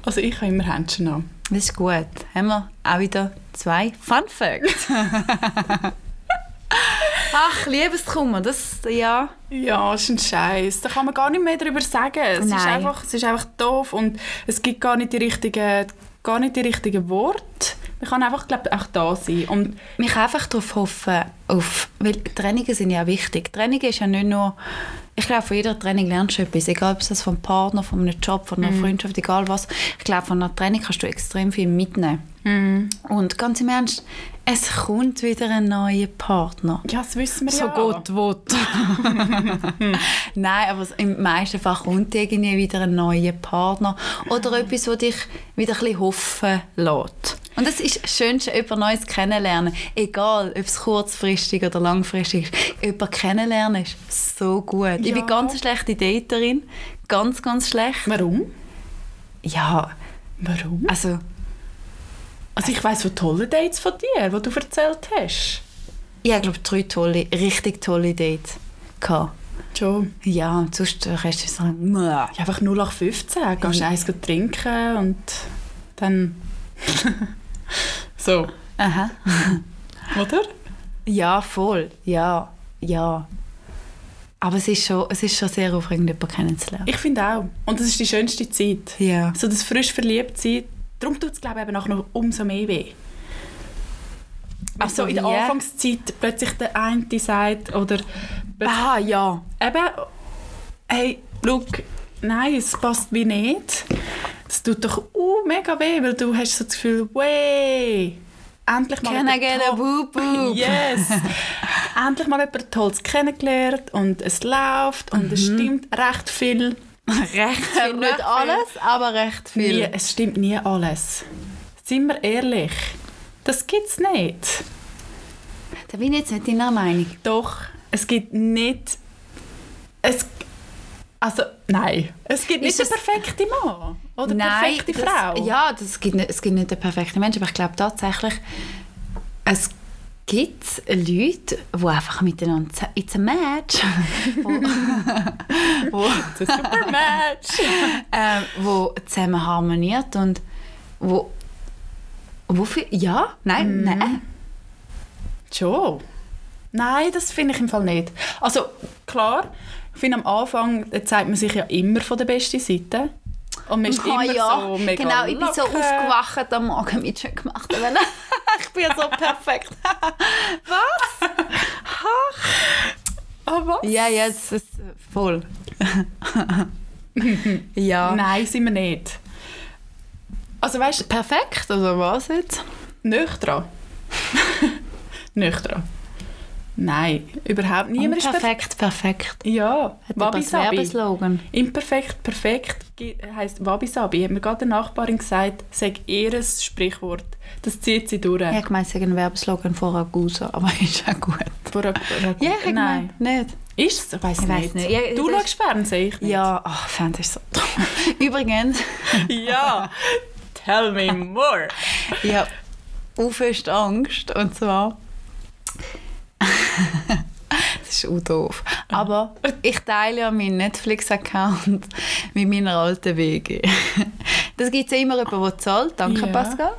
Also ich habe immer Händchen an. Das ist gut. Haben wir auch wieder zwei Fun Facts. Ach, Liebeskummer, das, ja. Ja, das ist ein Scheiß. Da kann man gar nicht mehr darüber sagen. Es ist, Nein. einfach, es ist einfach doof und es gibt gar nicht die richtigen, gar nicht die richtigen Worte. Man kann einfach, glaube auch da sein. Und Man kann einfach darauf hoffen, auf, weil Trainingen sind ja wichtig. Trainingen ist ja nicht nur, ich glaube, von jeder Training lernst du etwas, egal ob es das vom Partner, von einem Job, von einer Freundschaft, egal was. Ich glaube, von einer Training kannst du extrem viel mitnehmen. Und ganz im Ernst, es kommt wieder ein neuer Partner. ja, das wissen wir So ja. Gott will. Nein, aber im meisten Fall kommt irgendwie wieder ein neuer Partner oder etwas, was dich wieder ein bisschen hoffen lässt. Und das ist das Schönste, jemand Neues kennenlernen. Egal, ob es kurzfristig oder langfristig ist. Jemand kennenlernen ist so gut. Ich Ja. bin ganz eine schlechte Daterin. Ganz, ganz schlecht. Warum? Ja, Warum? also... Also ich weiss von tollen Dates von dir, die du erzählt hast. Ich habe, glaube drei tolle, richtig tolle Dates gehabt. Schon. Ja, sonst äh, kannst du sagen, «Mäh.» Ja, einfach 0 nach 15. Gehst Ja. eins trinken und dann... so, Aha. oder? Ja, voll. Ja, ja. Aber es ist schon, es ist schon sehr aufregend, jemanden kennenzulernen. Ich finde auch. Und das ist die schönste Zeit. Ja. So das frisch verliebt sein. Darum tut es, glaube ich, eben noch umso mehr weh. Also Also in der wie? Anfangszeit plötzlich der eine sagt oder Ah, ja. eben, hey, look, nein, es passt wie nicht. Das tut doch uh, mega weh, weil du hast so das Gefühl, wey, endlich mal Can I get a to- boo boo? Yes! endlich mal jemand Tolles kennengelernt und es läuft und es stimmt recht viel. Recht viel, Recht nicht viel. alles, aber recht viel. Nie, es stimmt nie alles. Sind wir ehrlich? Das gibt es nicht. Da bin ich jetzt nicht deiner Meinung. Doch, es gibt nicht... Es, also, nein. Es gibt nicht den perfekten Mann oder Nein, perfekte das, Frau. Ja, das gibt nicht, es gibt nicht den perfekten Mensch, aber ich glaube tatsächlich, es gibt Leute, die einfach miteinander «It's a match», wo, ist ein super Match. ähm, wo zusammen harmoniert und wo, wo viel, ja, nein, nein. Schon. Nein, das finde ich im Fall nicht. Also klar, ich finde am Anfang zeigt man sich ja immer von der besten Seite. Und man ist Ah, immer ja, so mega genau, ich bin so locker. aufgewacht am Morgen mit schön gemacht. ich bin so perfekt. Was? Ah, was? Ja, ja, es ist voll. ja. Nein, sind wir nicht. Also weißt du, Perfekt, oder was jetzt? nüchtern. nüchtern. Nein, überhaupt niemand ist perfekt. perfekt. Ja, Hat jemand Wabi einen Sabi. Werbeslogan? Imperfekt, perfekt heisst Wabi Sabi. Hat mir gerade eine Nachbarin gesagt, sag ihr ein Sprichwort. Das zieht sie durch. Ich habe gemeint, es ist ein Werbeslogan von Ragusa, aber ist auch gut. Vor einer- einer- Ja, ich Nein. nicht. Ist es? Ich Ich weiss nicht. nicht. Ja, du schaust Fernsehen, ich nicht. Ja, ach, Fernsehen ist so toll. Übrigens, ja. Tell me more. ich habe auch fest Angst, und zwar... das ist auch doof. Aber ich teile ja meinen Netflix-Account mit meiner alten WG. Das gibt es immer jemanden, der zahlt. Danke, Ja. Pascal.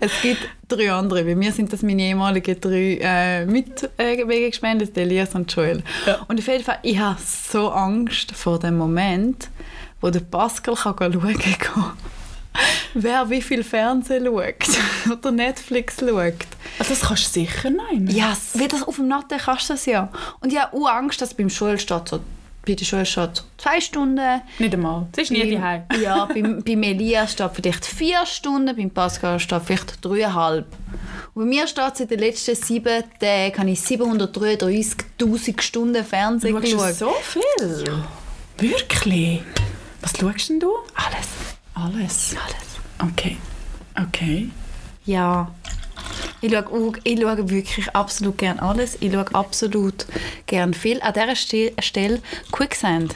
es gibt drei andere. Bei mir sind das meine ehemaligen drei äh, Mitwegegespendet, Elias und Joel. Ja. Und auf jeden Fall, ich habe so Angst vor dem Moment, wo der Pascal kann schauen kann, wer wie viel Fernsehen schaut oder Netflix schaut. Also das kannst du sicher nehmen. Ja, yes. wie das auf dem Natte kannst du das ja. Und ich habe auch Angst, dass beim steht so, bei der Joel steht so zwei Stunden. Nicht einmal. Das ist nie die Heim. Ja, beim, beim Elias steht vielleicht vier Stunden, beim Pascal steht vielleicht dreieinhalb. Und bei mir steht es in den letzten sieben Tagen, habe ich 733'000 Stunden Fernsehen geschaut. so viel? Wirklich? Was schaust denn du? Alles. Alles. Alles. Okay. Okay. Ja. Ich schaue, ich schaue wirklich absolut gern alles. Ich schaue absolut gern viel. An dieser Ste- Stelle Quicksand.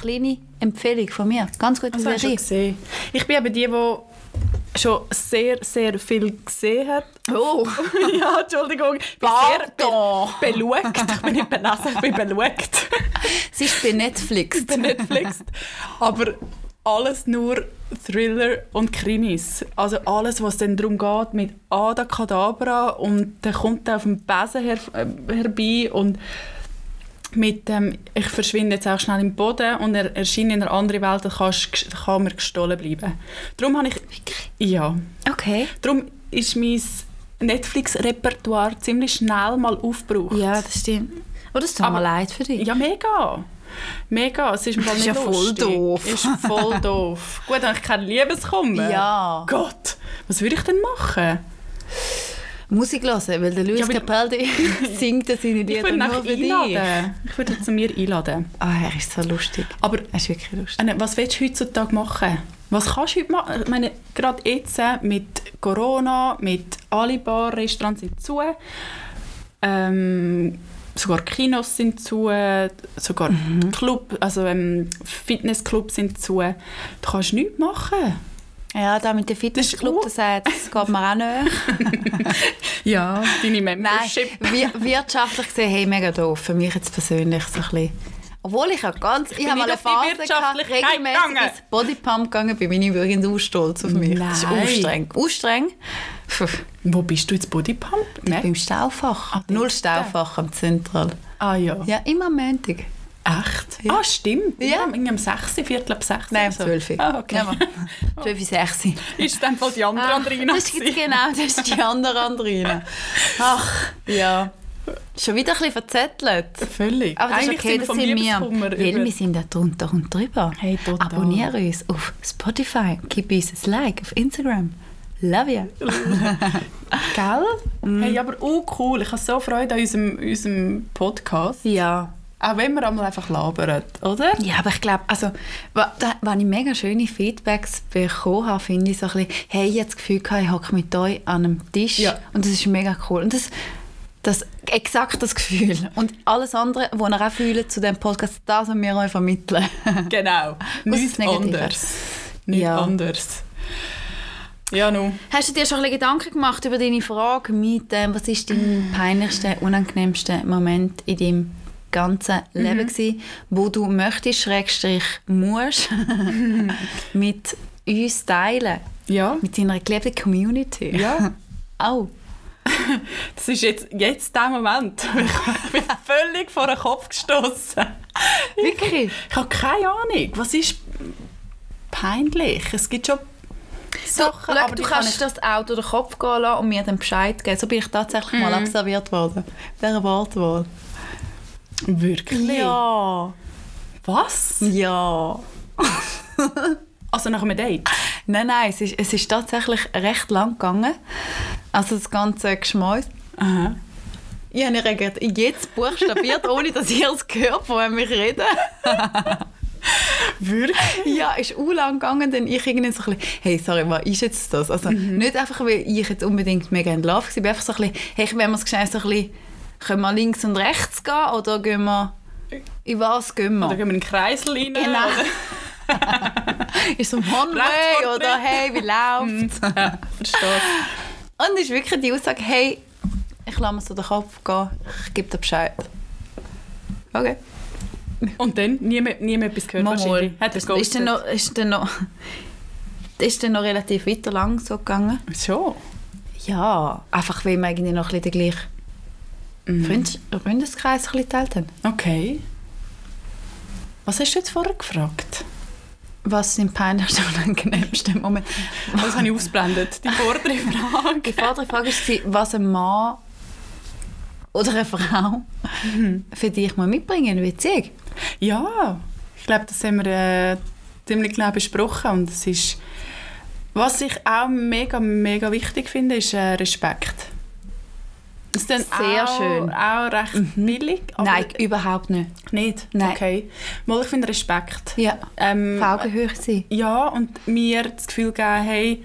Kleine Empfehlung von mir. Ganz gute Das hast du schon Serie. gesehen. Ich bin eben die, die schon sehr, sehr viel gesehen hat. Oh, ja, Entschuldigung. Ich bin Pardon. sehr be belugt. Ich bin nicht belesen, ich bin belugt. sie ist bei Netflix. bei Netflix. Aber alles nur Thriller und Krimis. Also alles, was dann darum geht mit Ada Kadabra und dann kommt auf dem Besen her, äh, herbei und mit dem «Ich verschwinde jetzt auch schnell im Boden» und er erscheint in einer anderen Welt, dann kannst- kann mir gestohlen bleiben. Darum habe ich... Ja. Okay. Darum ist mein Netflix-Repertoire ziemlich schnell mal aufgebraucht. Ja, das stimmt. Oh, das tut mir leid für dich. Ja, mega. Mega, es ist, im Fall Das ist nicht ja voll lustig. doof. Ist voll doof. Gut, dann habe ich keinen Liebeskummer. Ja. Gott, was würde ich denn machen? Musik hören, weil der Luis Ja, Capaldi singt ja seine Ich Lieder nur für dich. Ich würde ihn zu mir einladen. Ah, er ist so lustig. Aber Er ist wirklich lustig. was willst du heutzutage machen? Was kannst du heute machen? Ich meine, gerade jetzt äh, mit Corona, mit alle Bar, Restaurants sind zu. Ähm, sogar Kinos sind zu, sogar Mhm. Club, also ähm, Fitnessclubs sind zu. Du kannst nichts machen. Ja, da mit dem Fitnessclub, Das das, sagt, das geht mir auch nicht. Ja, deine Nein, Membership. wir, wirtschaftlich gesehen, hey, mega doof. Für mich jetzt persönlich so ein bisschen. Obwohl ich auch ganz... Ich, habe nicht mal eine Phase gehabt, regelmäßig ins Bodypump gegangen, bin ich übrigens auch stolz auf mich. Das ist Nein. streng. Auch streng. Puh, Wo bist du jetzt Bodypump? Beim Staufach. Ah, Null. Staufach am Zentral. Ah ja. Ja, immer am Montag. Echt? Ja. Ah, stimmt. Ja. Ja. Um 6, Viertel ab 6. Nein, um oder 12 Uhr. Ah, okay. Ja, 12 Uhr 6 Uhr. Ist dann voll die andere Ah, Andrina Das ist genau, das ist die andere Andrina. Ach, ja. Schon wieder ein bisschen verzettelt. Völlig. Aber das ist Eigentlich okay, das sind wir. Weil wir sind da drunter und drüber. Hey, total. Abonniere uns auf Spotify, gib uns ein Like auf Instagram. Love you. Gell? Mm. Hey, aber auch cool. Ich habe so Freude an unserem, unserem Podcast. Ja. Auch wenn wir einmal einfach labern, oder? Ja, aber ich glaube, also, wenn ich mega schöne Feedbacks bekommen habe, finde ich so ein bisschen, hey, ich habe das Gefühl, ich hocke mit euch an einem Tisch Ja. und das ist mega cool. Und das, das exakt das Gefühl. Und alles andere, was ihr auch fühlt zu diesem Podcast, das wollen wir euch vermitteln. Genau. Nichts anderes. Nichts Ja. anderes. Ja, nun. Hast du dir schon ein bisschen Gedanken gemacht über deine Frage mit, ähm, was ist dein peinlichster, unangenehmster Moment in deinem ganzen Leben gewesen, wo du möchtest, Schrägstrich, musst, mit uns teilen? Ja. Mit deiner geliebten Community? Ja. Auch. Das ist jetzt, jetzt der Moment. Ich bin völlig vor den Kopf gestoßen. Wirklich? Ich habe keine Ahnung. Was ist peinlich? Es gibt schon Sachen, aber du kannst kann das Auto den Kopf gehen lassen und mir dann Bescheid geben. So bin ich tatsächlich mal observiert worden. Dieser Wortwahl. ich... Wirklich? Ja. Was? Ja. Also nach einem Date? Nein, nein, es ist, es ist tatsächlich recht lang gegangen. Also das ganze Geschmäus. Aha. Ich habe reagiert, jetzt buchstabiert, ohne dass ihr es gehört, von wem ich rede. Wirklich? Ja, ist auch lang gegangen, dann ich irgendwie so ein bisschen, hey, sorry, was ist jetzt das? Also nicht einfach, weil ich jetzt unbedingt mega in Love war, einfach so ein bisschen, hey, wenn wir es gescheit so ein bisschen, können wir links und rechts gehen oder gehen wir, in was gehen wir? Oder gehen wir in den Kreisel rein? Genau. Ist so One Rechts Way vor oder hey, wie läuft's? Ja, verstehe. Und es ist wirklich die Aussage, hey, ich lasse mir so den Kopf gehen, ich gebe dir Bescheid. Okay. Und dann? Nie mehr, nie mehr etwas gehört Mal, wahrscheinlich? Hat Das ist dann noch, ist dann noch, das ist dann noch relativ weiter lang so gegangen. Schon? Ja, einfach weil wir eigentlich noch ein bisschen den gleichen Freund Freundeskreis ein geteilt haben. Okay. Was hast du jetzt vorher gefragt? Was sind peinlichste und unangenehmste Momente? Das habe ich ausblendet, die vordere Frage. Die vordere Frage war, was ein Mann oder eine Frau für dich mal mitbringen in Beziehung. Ja, ich glaube, das haben wir äh, ziemlich genau besprochen und es ist, was ich auch mega, mega wichtig finde, ist äh, Respekt. Ist dann Sehr auch, schön. auch recht billig, aber Nein, überhaupt nicht. nicht. Nein. Okay. Mal, ich finde Respekt. Ja, Ähm, Augenhöhe sein. ja, und mir das Gefühl geben, hey,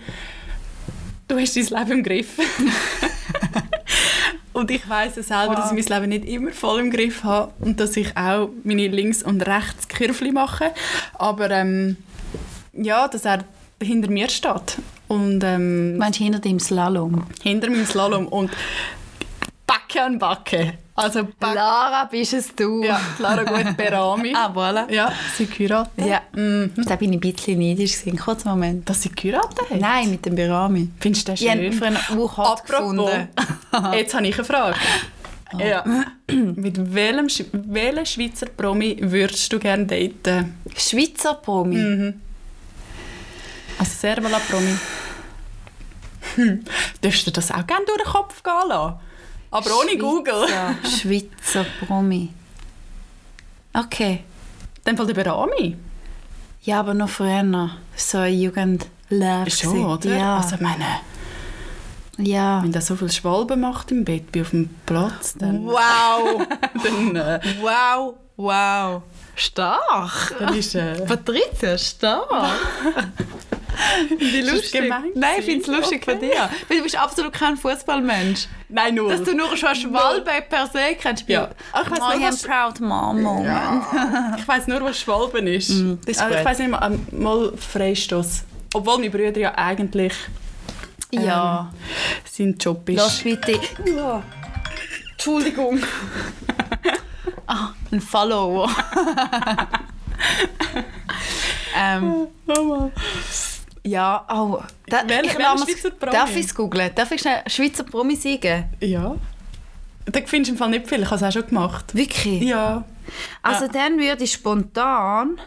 du hast dein Leben im Griff. und ich weiß ja selber, dass ich mein Leben nicht immer voll im Griff habe und dass ich auch meine Links- und rechts Kürfli mache. Aber ähm, ja, dass er hinter mir steht und ähm, Meinst du hinter dem Slalom? hinter meinem Slalom und Backe an Backe. Also Backe. Lara, bist es du? Ja, Lara Gut Berami. Ah, voilà. Ja, sie geheiratet. Ja. Mhm. Da bin ich ein bisschen neidisch gewesen. Kurzen Moment. Dass sie geheiratet hat? Nein, mit dem Berami. Findest du das Ich habe schön? ihn auch gefunden. jetzt habe ich eine Frage. Ja. Mit welchem, welchen Schweizer Promi würdest du gerne daten? Schweizer Promi. Mhm. Also Servala Promi. Hm. Dürftest du das auch gerne durch den Kopf gehen lassen? Aber ohne Schweizer- Google. Schweizer Promi. Okay. Dann Fall der Berami. Ja, aber noch früher. So eine Jugend Love. Schon, oder? Ja. Also ich meine, ja. wenn der so viel Schwalben macht im Bett, bei auf dem Platz, dann, Wow. dann, äh, wow. Wow. Stark. dann ist... Äh, Patricia, stark. Wie lustig. gemein Nein, ich finde es lustig von dir. Weil du bist absolut kein Fußballmensch. nein, null. Dass du nur schon Schwalbe per se kennst. Ja. Oh, nur, ich habe was- proud mom moment. Ich weiss nur, was Schwalben ist. Mm, das ist also, ich weiss nicht mal, ähm, mal Freistoß. Obwohl meine Brüder ja eigentlich Ja. sein Job ist. Lass bitte. Entschuldigung. ah, ein Follower. ähm, Oh. Ja, oh. Da, ich lass mir's- Schweizer Promi? Darf ich es googeln? Darf ich schnell Schweizer Promi sagen? Ja. Da findest du im Fall nicht viel. Ich habe es auch schon gemacht. Wirklich? Ja. Also Ja. dann würde ich spontan...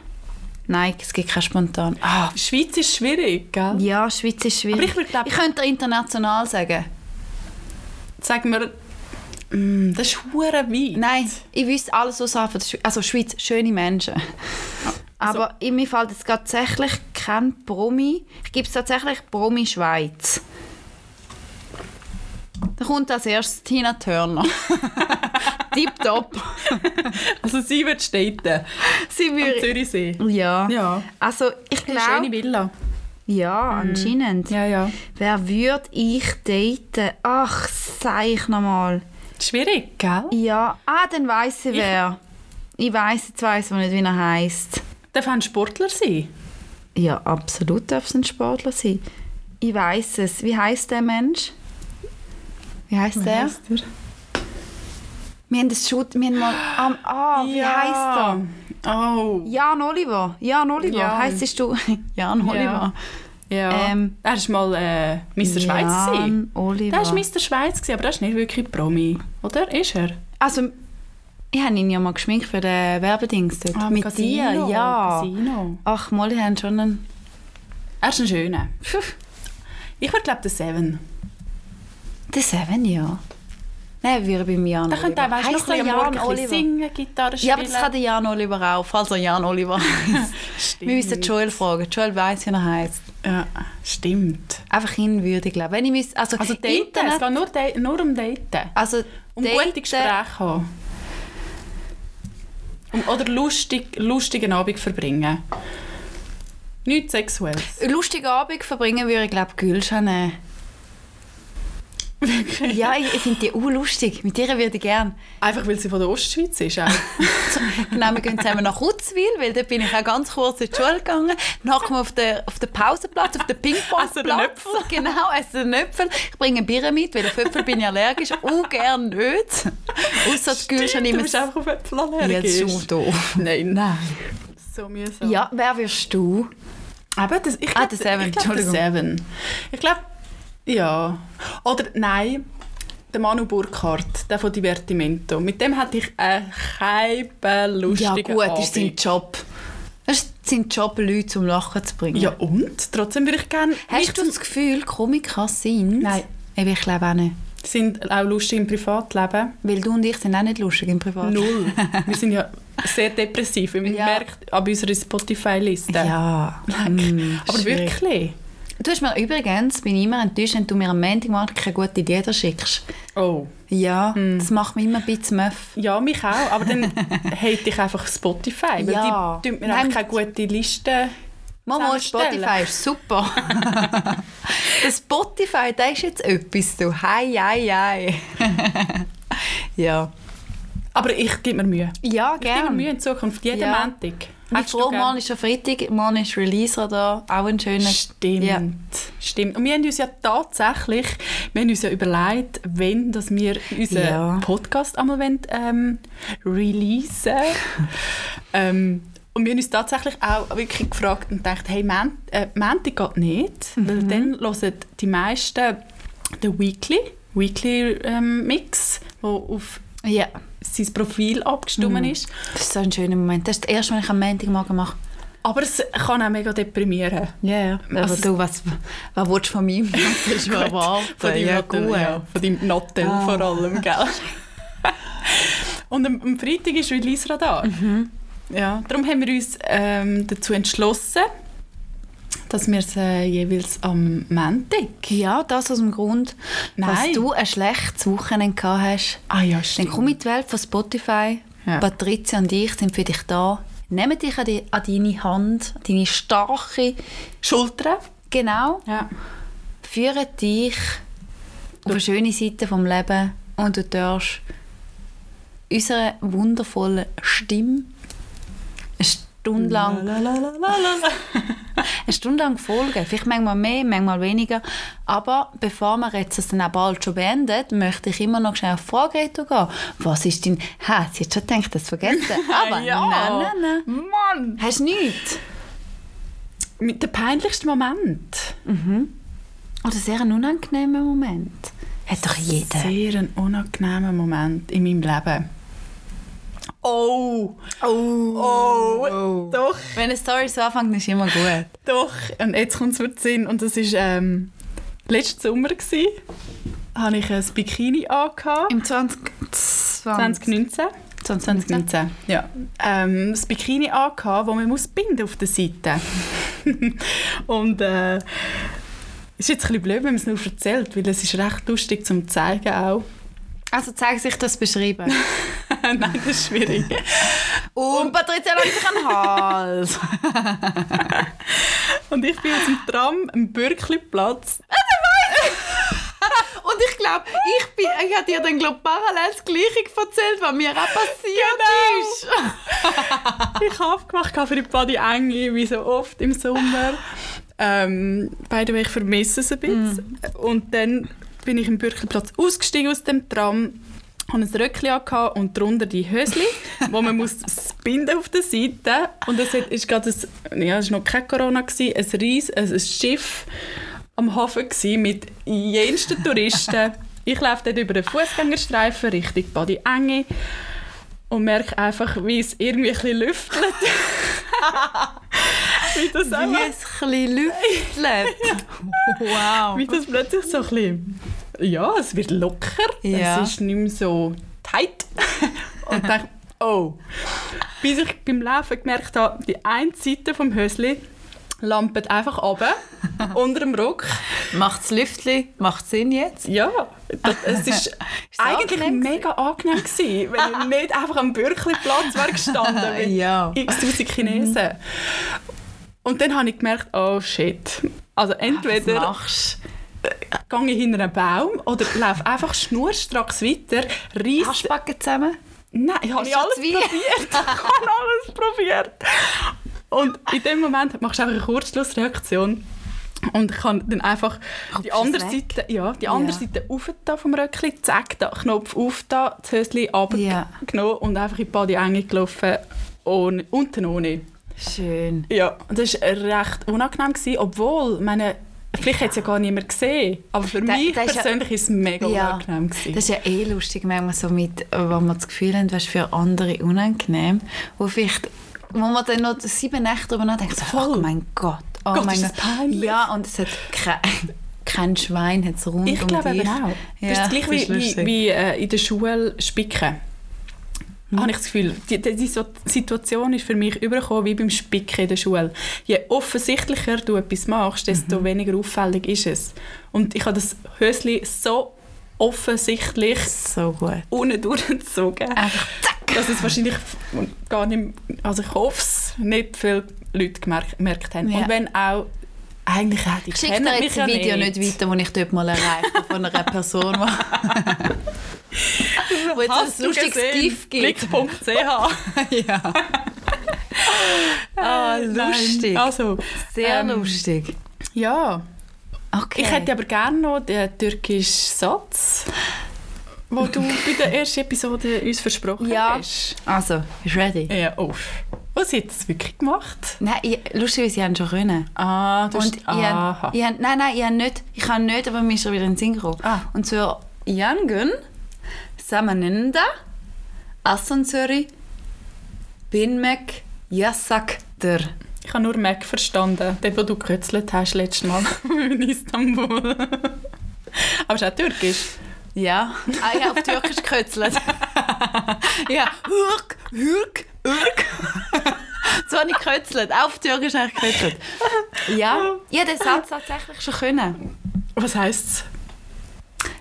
Nein, es gibt kein spontan. Ah, Schweiz ist schwierig, gell? ja, Schweiz ist schwierig. Aber ich würd glaub- ich könnte international sagen. Sag mir, mm, das ist hure weit. Nein, ich wüsste alles der Schweiz. Also Schweiz, schöne Menschen. Also- Aber in mir fällt jetzt tatsächlich kein Promi. Ich gebe es tatsächlich Promi Schweiz. kommt als erstes Tina Turner. Tipptopp. Also sie wird daten. Sie Am würde... Zürichsee. Ja. Ja. Also ich Eine schöne glaube... Villa. Ja, anscheinend. Ja, ja. Wer würde ich daten? Ach, sag ich nochmal. Schwierig, gell? Ja, ah, dann weiss ich wer. Ich weiss, jetzt weiss ich nicht, wie er heisst. Darf ein Sportler sein? Ja, absolut darf es ein Sportler sein. Ich weiss es. Wie heißt der Mensch? Wie heißt der? heisst er? Wir haben das Shoot, wir haben mal, ah, ah wie heißt er? Oh. Jan Oliver. Jan Oliver. Jan. Heisst du? Jan Oliver. Ja. Ähm, er war mal äh, Mr. Schweiz. Jan Oliver. Der war Mr. Schweiz, aber er ist nicht wirklich Promi. Oder? Ist er? Also, ich habe ihn ja mal geschminkt für den Werbedings dort. Ah, Mit Casino, dir, ja. Casino. Ach, Molly haben schon einen... Er ist ein schöner. Ich würde glaube der Seven. Der Seven, ja. Nein, wir bei mir Jan Der könnte auch, weißt, du, er Jan Oliver? singen, Gitarre spielen. Ja, aber das kann der Jan Oliver auch, falls er Jan Oliver. Stimmt. Wir müssen Joel fragen. Joel weiss, wie er heisst. Ja, stimmt. Einfach ihn würde ich glaube. Wenn ich müsste, also, Also daten, Internet, es geht nur, da- nur um Daten. also Um daten- gute Gespräche haben. Oder lustig, lustigen Abend verbringen. Nichts Sexuelles. Lustigen Abend verbringen würde ich glaube Gülscha nehmen. Ja, ich, ich finde die auch lustig. Mit ihr würde ich gerne. Einfach weil sie von der Ostschweiz ist. Auch. Genau, wir gehen zusammen nach Kutzwil, weil dort bin ich auch ganz kurz in die Schule gegangen. Nachher auf den, auf den Pausenplatz, auf den Essen den Ping-Pong-Platz. Äpfel. Genau, essen den Äpfel. Ich bringe Bier mit, weil auf Äpfel bin ich allergisch. Auch gerne nicht. Ausser die Gülscha du nicht bist einfach auf Äpfel Ja, allergisch. das ist schon doof. Nein, nein. So mühsam. Ja, wer wirst du? Aber das, ich Ah, glaube, der Entschuldigung. Seven. Ich glaube, ja. Oder nein, der Manu Burkhardt, der von Divertimento. Mit dem hatte ich einen lustigen Ja gut, Abend. ist sein Job. Das ist sein Job, Leute zum Lachen zu bringen. Ja und? Trotzdem würde ich gerne... Hast du das Gefühl, Komiker sind? Nein. Eben, Ich glaube auch nicht. sind auch lustig im Privatleben? Weil du und ich sind auch nicht lustig im Privat. Null. Wir sind ja sehr depressiv, man Ja. merkt an unserer Spotify-Liste. Ja. Mm, Aber schwierig. wirklich? Du hast mir übrigens, bin ich immer enttäuscht, wenn du mir am Montagmorgen keine guten Lieder schickst. Oh. Ja, Hm. das macht mich immer ein bisschen möff. Ja, mich auch. Aber dann hate ich einfach Spotify. Weil Ja. die tun mir Nein, einfach keine gute Liste Mama, zusammenstellen. Spotify ist super. das Spotify, das ist jetzt etwas, du. Hei, hei, hei. ja. Aber ich gebe mir Mühe. Ja, Ich gebe mir gerne. Mühe in Zukunft. Jeden Ja. Montag. Du froh, morgen ist schon Freitag, morgen ist Release da, auch ein schöner... Stimmt. Ja. Stimmt. Und wir haben uns ja tatsächlich, wir haben uns ja überlegt, wenn dass wir unseren Ja. Podcast einmal wollen, ähm, releasen ähm, Und wir haben uns tatsächlich auch wirklich gefragt und gedacht, hey, äh, Montag geht nicht, weil dann hören die meisten den Weekly, Weekly ähm, Mix, der auf Ja, sein Profil abgestimmt ist. das ist so ein schöner Moment. Das ist das erste, was ich am Montagmorgen mache. Aber es kann auch mega deprimieren. Ja, ja. Aber Also- du, was, was willst du von mir? Willst du erwarten? Von deinem ja, Nattel, gut. ja. Von deinem Nattel Ah. vor allem, gell? Und am, am Freitag ist Release-Radar. Mhm. Ja, darum haben wir uns ähm, dazu entschlossen, dass wir es äh, jeweils am Montag... Ja, das aus dem Grund, Nein. dass du ein schlechtes Wochenende gehabt hast. Ah ja, Dann stimmt. komm in die Welt von Spotify. Ja. Patricia und ich sind für dich da. Nehmen dich an, die, an deine Hand, an deine starke, Schultern. genau, Ja. führen dich auf eine schöne Seite vom Leben und du darfst unserer wundervollen Stimme Stunde lang eine Stunde lang folgen. Vielleicht manchmal mehr, manchmal weniger. Aber bevor wir jetzt das dann auch bald schon beendet, möchte ich immer noch schnell auf Frage gehen. Was ist dein... Ha, sie hat schon gedacht, das vergessen. Aber Ja. nein, nein, nein. Mann! Hast du nichts? Mit dem peinlichsten Moment. Oder sehr ein unangenehmer Moment. Hat doch jeder. Sehr ein unangenehmer Moment in meinem Leben. Oh! Oh. Oh! Doch! Wenn eine Story so anfängt, ist immer gut. Doch, und jetzt kommt es mir zu Sinn. Und das war ähm, letzten Sommer. Gewesen. Habe ich ein Bikini angehabt. Im 20... 2019. 2019. 2019, ja. Ähm, das Bikini angehabt, wo man muss binden auf der Seite. und äh, ist jetzt ein bisschen blöd, wenn man es nur erzählt, weil es ist recht lustig zum zeigen auch. Also zeige sich das beschreiben. Nein, das ist schwierig. Und Patricia langt sich an Hals. Und ich bin auf dem Tram am Bürkliplatz. Und ich glaube, ich, bin, ich habe dir dann glaub, parallel das Gleiche erzählt, was mir auch passiert Genau. ist. ich habe aufgemacht für die Body Enge, wie so oft im Sommer. Ähm, way, ich vermisse es ein bisschen. Und dann bin ich im Bürkliplatz ausgestiegen aus dem Tram, habe ein Röckchen und darunter die Hösli, wo man muss binden auf der Seite. Und es ist gerade ein, ja, es war noch kein Corona, gewesen, ein ries, ein Schiff am Hafen gewesen, mit jensten Touristen. Ich laufe dort über den Fußgängerstreifen Richtung Badi Enge und merke einfach, wie es irgendwie ein lüftelt. wie das Wie es ein bisschen lüftelt. Wow. wie das plötzlich so ein bisschen, ja, es wird locker, Ja. es ist nicht mehr so tight. und dachte, oh. Bis ich beim Laufen gemerkt habe, die eine Seite vom Hösli lampet einfach runter, unter dem Rock. Macht das Lüftchen, macht Sinn jetzt? Ja, das, es ist eigentlich angenehm mega angenehm gewesen, wenn ich nicht einfach am Bürkliplatz wäre gestanden mit Ja. x tausend Chinesen. Und dann habe ich gemerkt, oh shit. Also Was entweder machst gehe ich hinter einen Baum oder laufe einfach schnurstracks weiter, reiss... Haschbacken zusammen? Nein, ich habe alles probiert. Ich habe alles probiert. Und in dem Moment machst du einfach eine Kurzschlussreaktion. Und ich kann dann einfach die Rupfst andere weg? Seite, ja, die andere Ja. Seite auf vom Röckli, zack, da Knopf auf da, das Höschen runtergenommen und einfach in die Body gelaufen, ohne, unten ohne. Schön. Ja, das war recht unangenehm, gewesen, obwohl, meine, vielleicht hat es ja gar niemand gesehen, aber für Da- mich da ist ja- persönlich ist es mega Ja, unangenehm. Gewesen. Das ist ja eh lustig, manchmal so mit, wenn man das Gefühl hat, was für andere unangenehm, wo vielleicht, wo man dann noch sieben Nächte darüber nachdenkt, so, Voll. oh mein Gott, oh Gott, mein ist das peinlich. Ja, und es hat kein, kein Schwein hat's rund Ich um glaube dich. eben auch. Ja, das ist gleich das wie, wie, wie äh, in der Schule spicken. Habe ich das Gefühl. Die, die, Situation ist für mich übergekommen wie beim Spicken in der Schule. Je offensichtlicher du etwas machst, desto weniger auffällig ist es. Und ich habe das Hösli so offensichtlich So gut. unten durchgezogen, Einfach zack. dass es wahrscheinlich gar nicht, also ich hoffe es, nicht viele Leute gemerkt, gemerkt haben. Ja. Und wenn auch, eigentlich auch die Schick kennen mich ja ein Video nicht. nicht weiter, das ich dort mal erreicht von einer Person, die wo jetzt Hast ein lustiges gesehen? GIF gibt. Blick.ch ja. Ah, Nein. lustig. Also, Sehr ähm, lustig. ja. Okay. Ich hätte aber gerne noch den türkischen Satz, den du bei der ersten Episode uns versprochen Ja. hast. Also, bist du ready? Ja. Oh, sie hat es wirklich gemacht. Nein, ich, lustig, sie haben schon können. Ah, du Und hast... ich, Aha. hab- ich, hab- nein, nein, ich habe nicht, ich habe nicht, aber mir ist er wieder in den Sinn gekommen. Ah. Und zwar Yangun, Samanenda, Asansöri, Binmek, Yasaktır. Ich habe nur Mac verstanden, den, den du gekürzelt hast letztes Mal in Istanbul. aber ist auch türkisch. Ja, ah, ich habe auf Türkisch gekötzelt. ja, Hürk, Hürk, Hürk. so habe ich gekötzelt. Auch auf Türkisch habe ich gekötzelt. Ja, ich habe den Satz tatsächlich schon können. Was heisst es?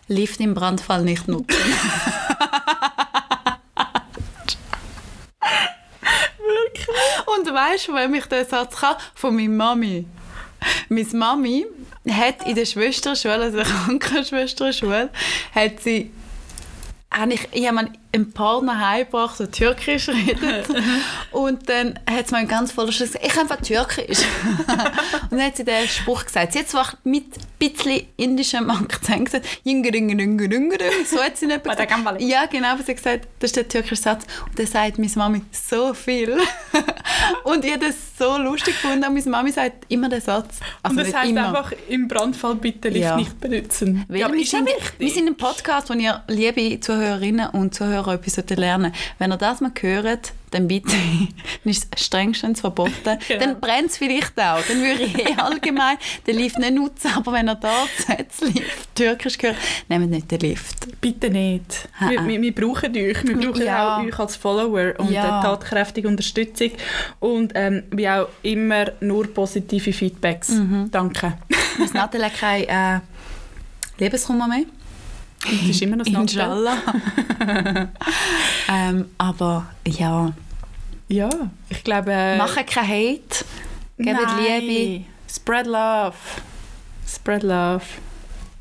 Lift im Brandfall nicht nutzen. Wirklich? Und weißt du, wem ich den Satz kann? Von meiner Mami. Meine Mami hat in der Schwesterschule, also der Krankenschwesterschule, hat sie habe ich, ich habe einen Partner heimgebracht, der Türkisch redet. und dann hat sie mir ganz voller Schluss gesagt, ich kann einfach Türkisch. und dann hat sie den Spruch gesagt. Sie hat zwar mit ein bisschen indischem Akzent gesagt, «Jingeringeringeringeringering», so hat sie nicht gesagt. Ja, genau, aber sie hat gesagt, das ist der türkische Satz. Und dann sagt meine Mami so viel. und ich habe das so lustig gefunden. Und meine Mami sagt immer den Satz. Also Und das heisst immer. einfach, im Brandfall bitte Lift Ja. nicht benutzen. Weil ja, aber wir, ist sind, wichtig. wir sind ein Podcast, wo ihr, liebe Zuhörerinnen und Zuhörer, etwas solltet lernen Wenn ihr das mal hört, dann bitte, dann ist es strengstens verboten. Genau. Dann brennt es vielleicht auch. Dann würde ich eh allgemein den Lift nicht nutzen. Aber wenn ihr da Lift Türkisch hört, nehmt nicht den Lift. Bitte nicht. Ah, Wir, wir, wir brauchen euch. Wir brauchen Ja. auch euch als Follower und Ja. tatkräftige Unterstützung. Und ähm, wie auch immer nur positive Feedbacks. Mhm. Danke. muss Nathalie kein äh, Liebeskummer mehr. Das ist immer noch Inshallah. ähm, aber ja, Ja, ich glaube... Äh, machen keinen Hate, nein. Liebe. Spread love. Spread love.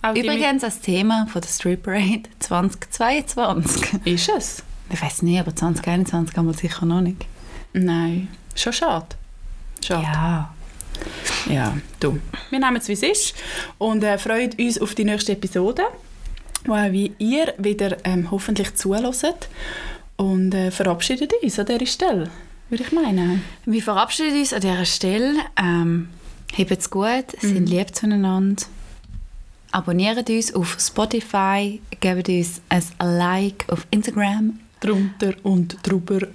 Auch Übrigens das Thema von der Street Parade 2022. mit- Ist es? Ich weiß nicht, aber 2021 haben wir sicher noch nicht. Nein. Schon schade. Schade. Ja. Ja, du. Wir nehmen es, wie es ist und äh, freuen uns auf die nächste Episode, wo auch wie ihr wieder ähm, hoffentlich zuhört und äh, verabschieden uns an dieser Stelle, würde ich meinen. Wir verabschieden uns an dieser Stelle. Ähm, Habt's gut, sind lieb zueinander. Abonniert uns auf Spotify, gebt uns ein Like auf Instagram. Drunter und drüber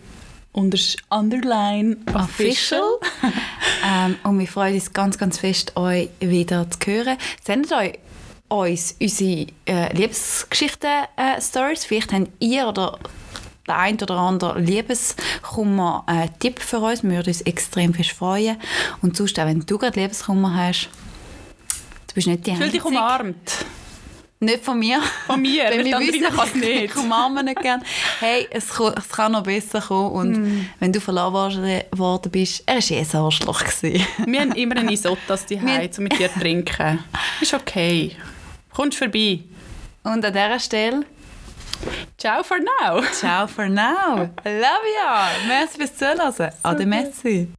unter Underline Official. ähm, und wir freuen uns ganz, ganz fest, euch wieder zu hören. Sendet euch uns unsere äh, Liebesgeschichten-Stories. Vielleicht habt ihr oder der ein oder andere Liebeskummer äh, für uns. Wir würden uns extrem fest freuen. Und sonst, auch wenn du gerade Liebeskummer hast, du bist nicht die Fühl dich Einzige. umarmt. Nicht von mir. Von mir, Wenn wir wissen, kann es nicht. ich umarme nicht gern. Hey, es, ko- es kann noch besser kommen. Und Mm. wenn du verloren worden bist, er war eh ein Arschloch. Wir haben immer eine Isotas die Wir- um mit dir zu trinken. Ist okay. Kommst vorbei. Und an dieser Stelle, Ciao for now. ciao for now. Love you. Merci fürs Zuhören. Ade, merci.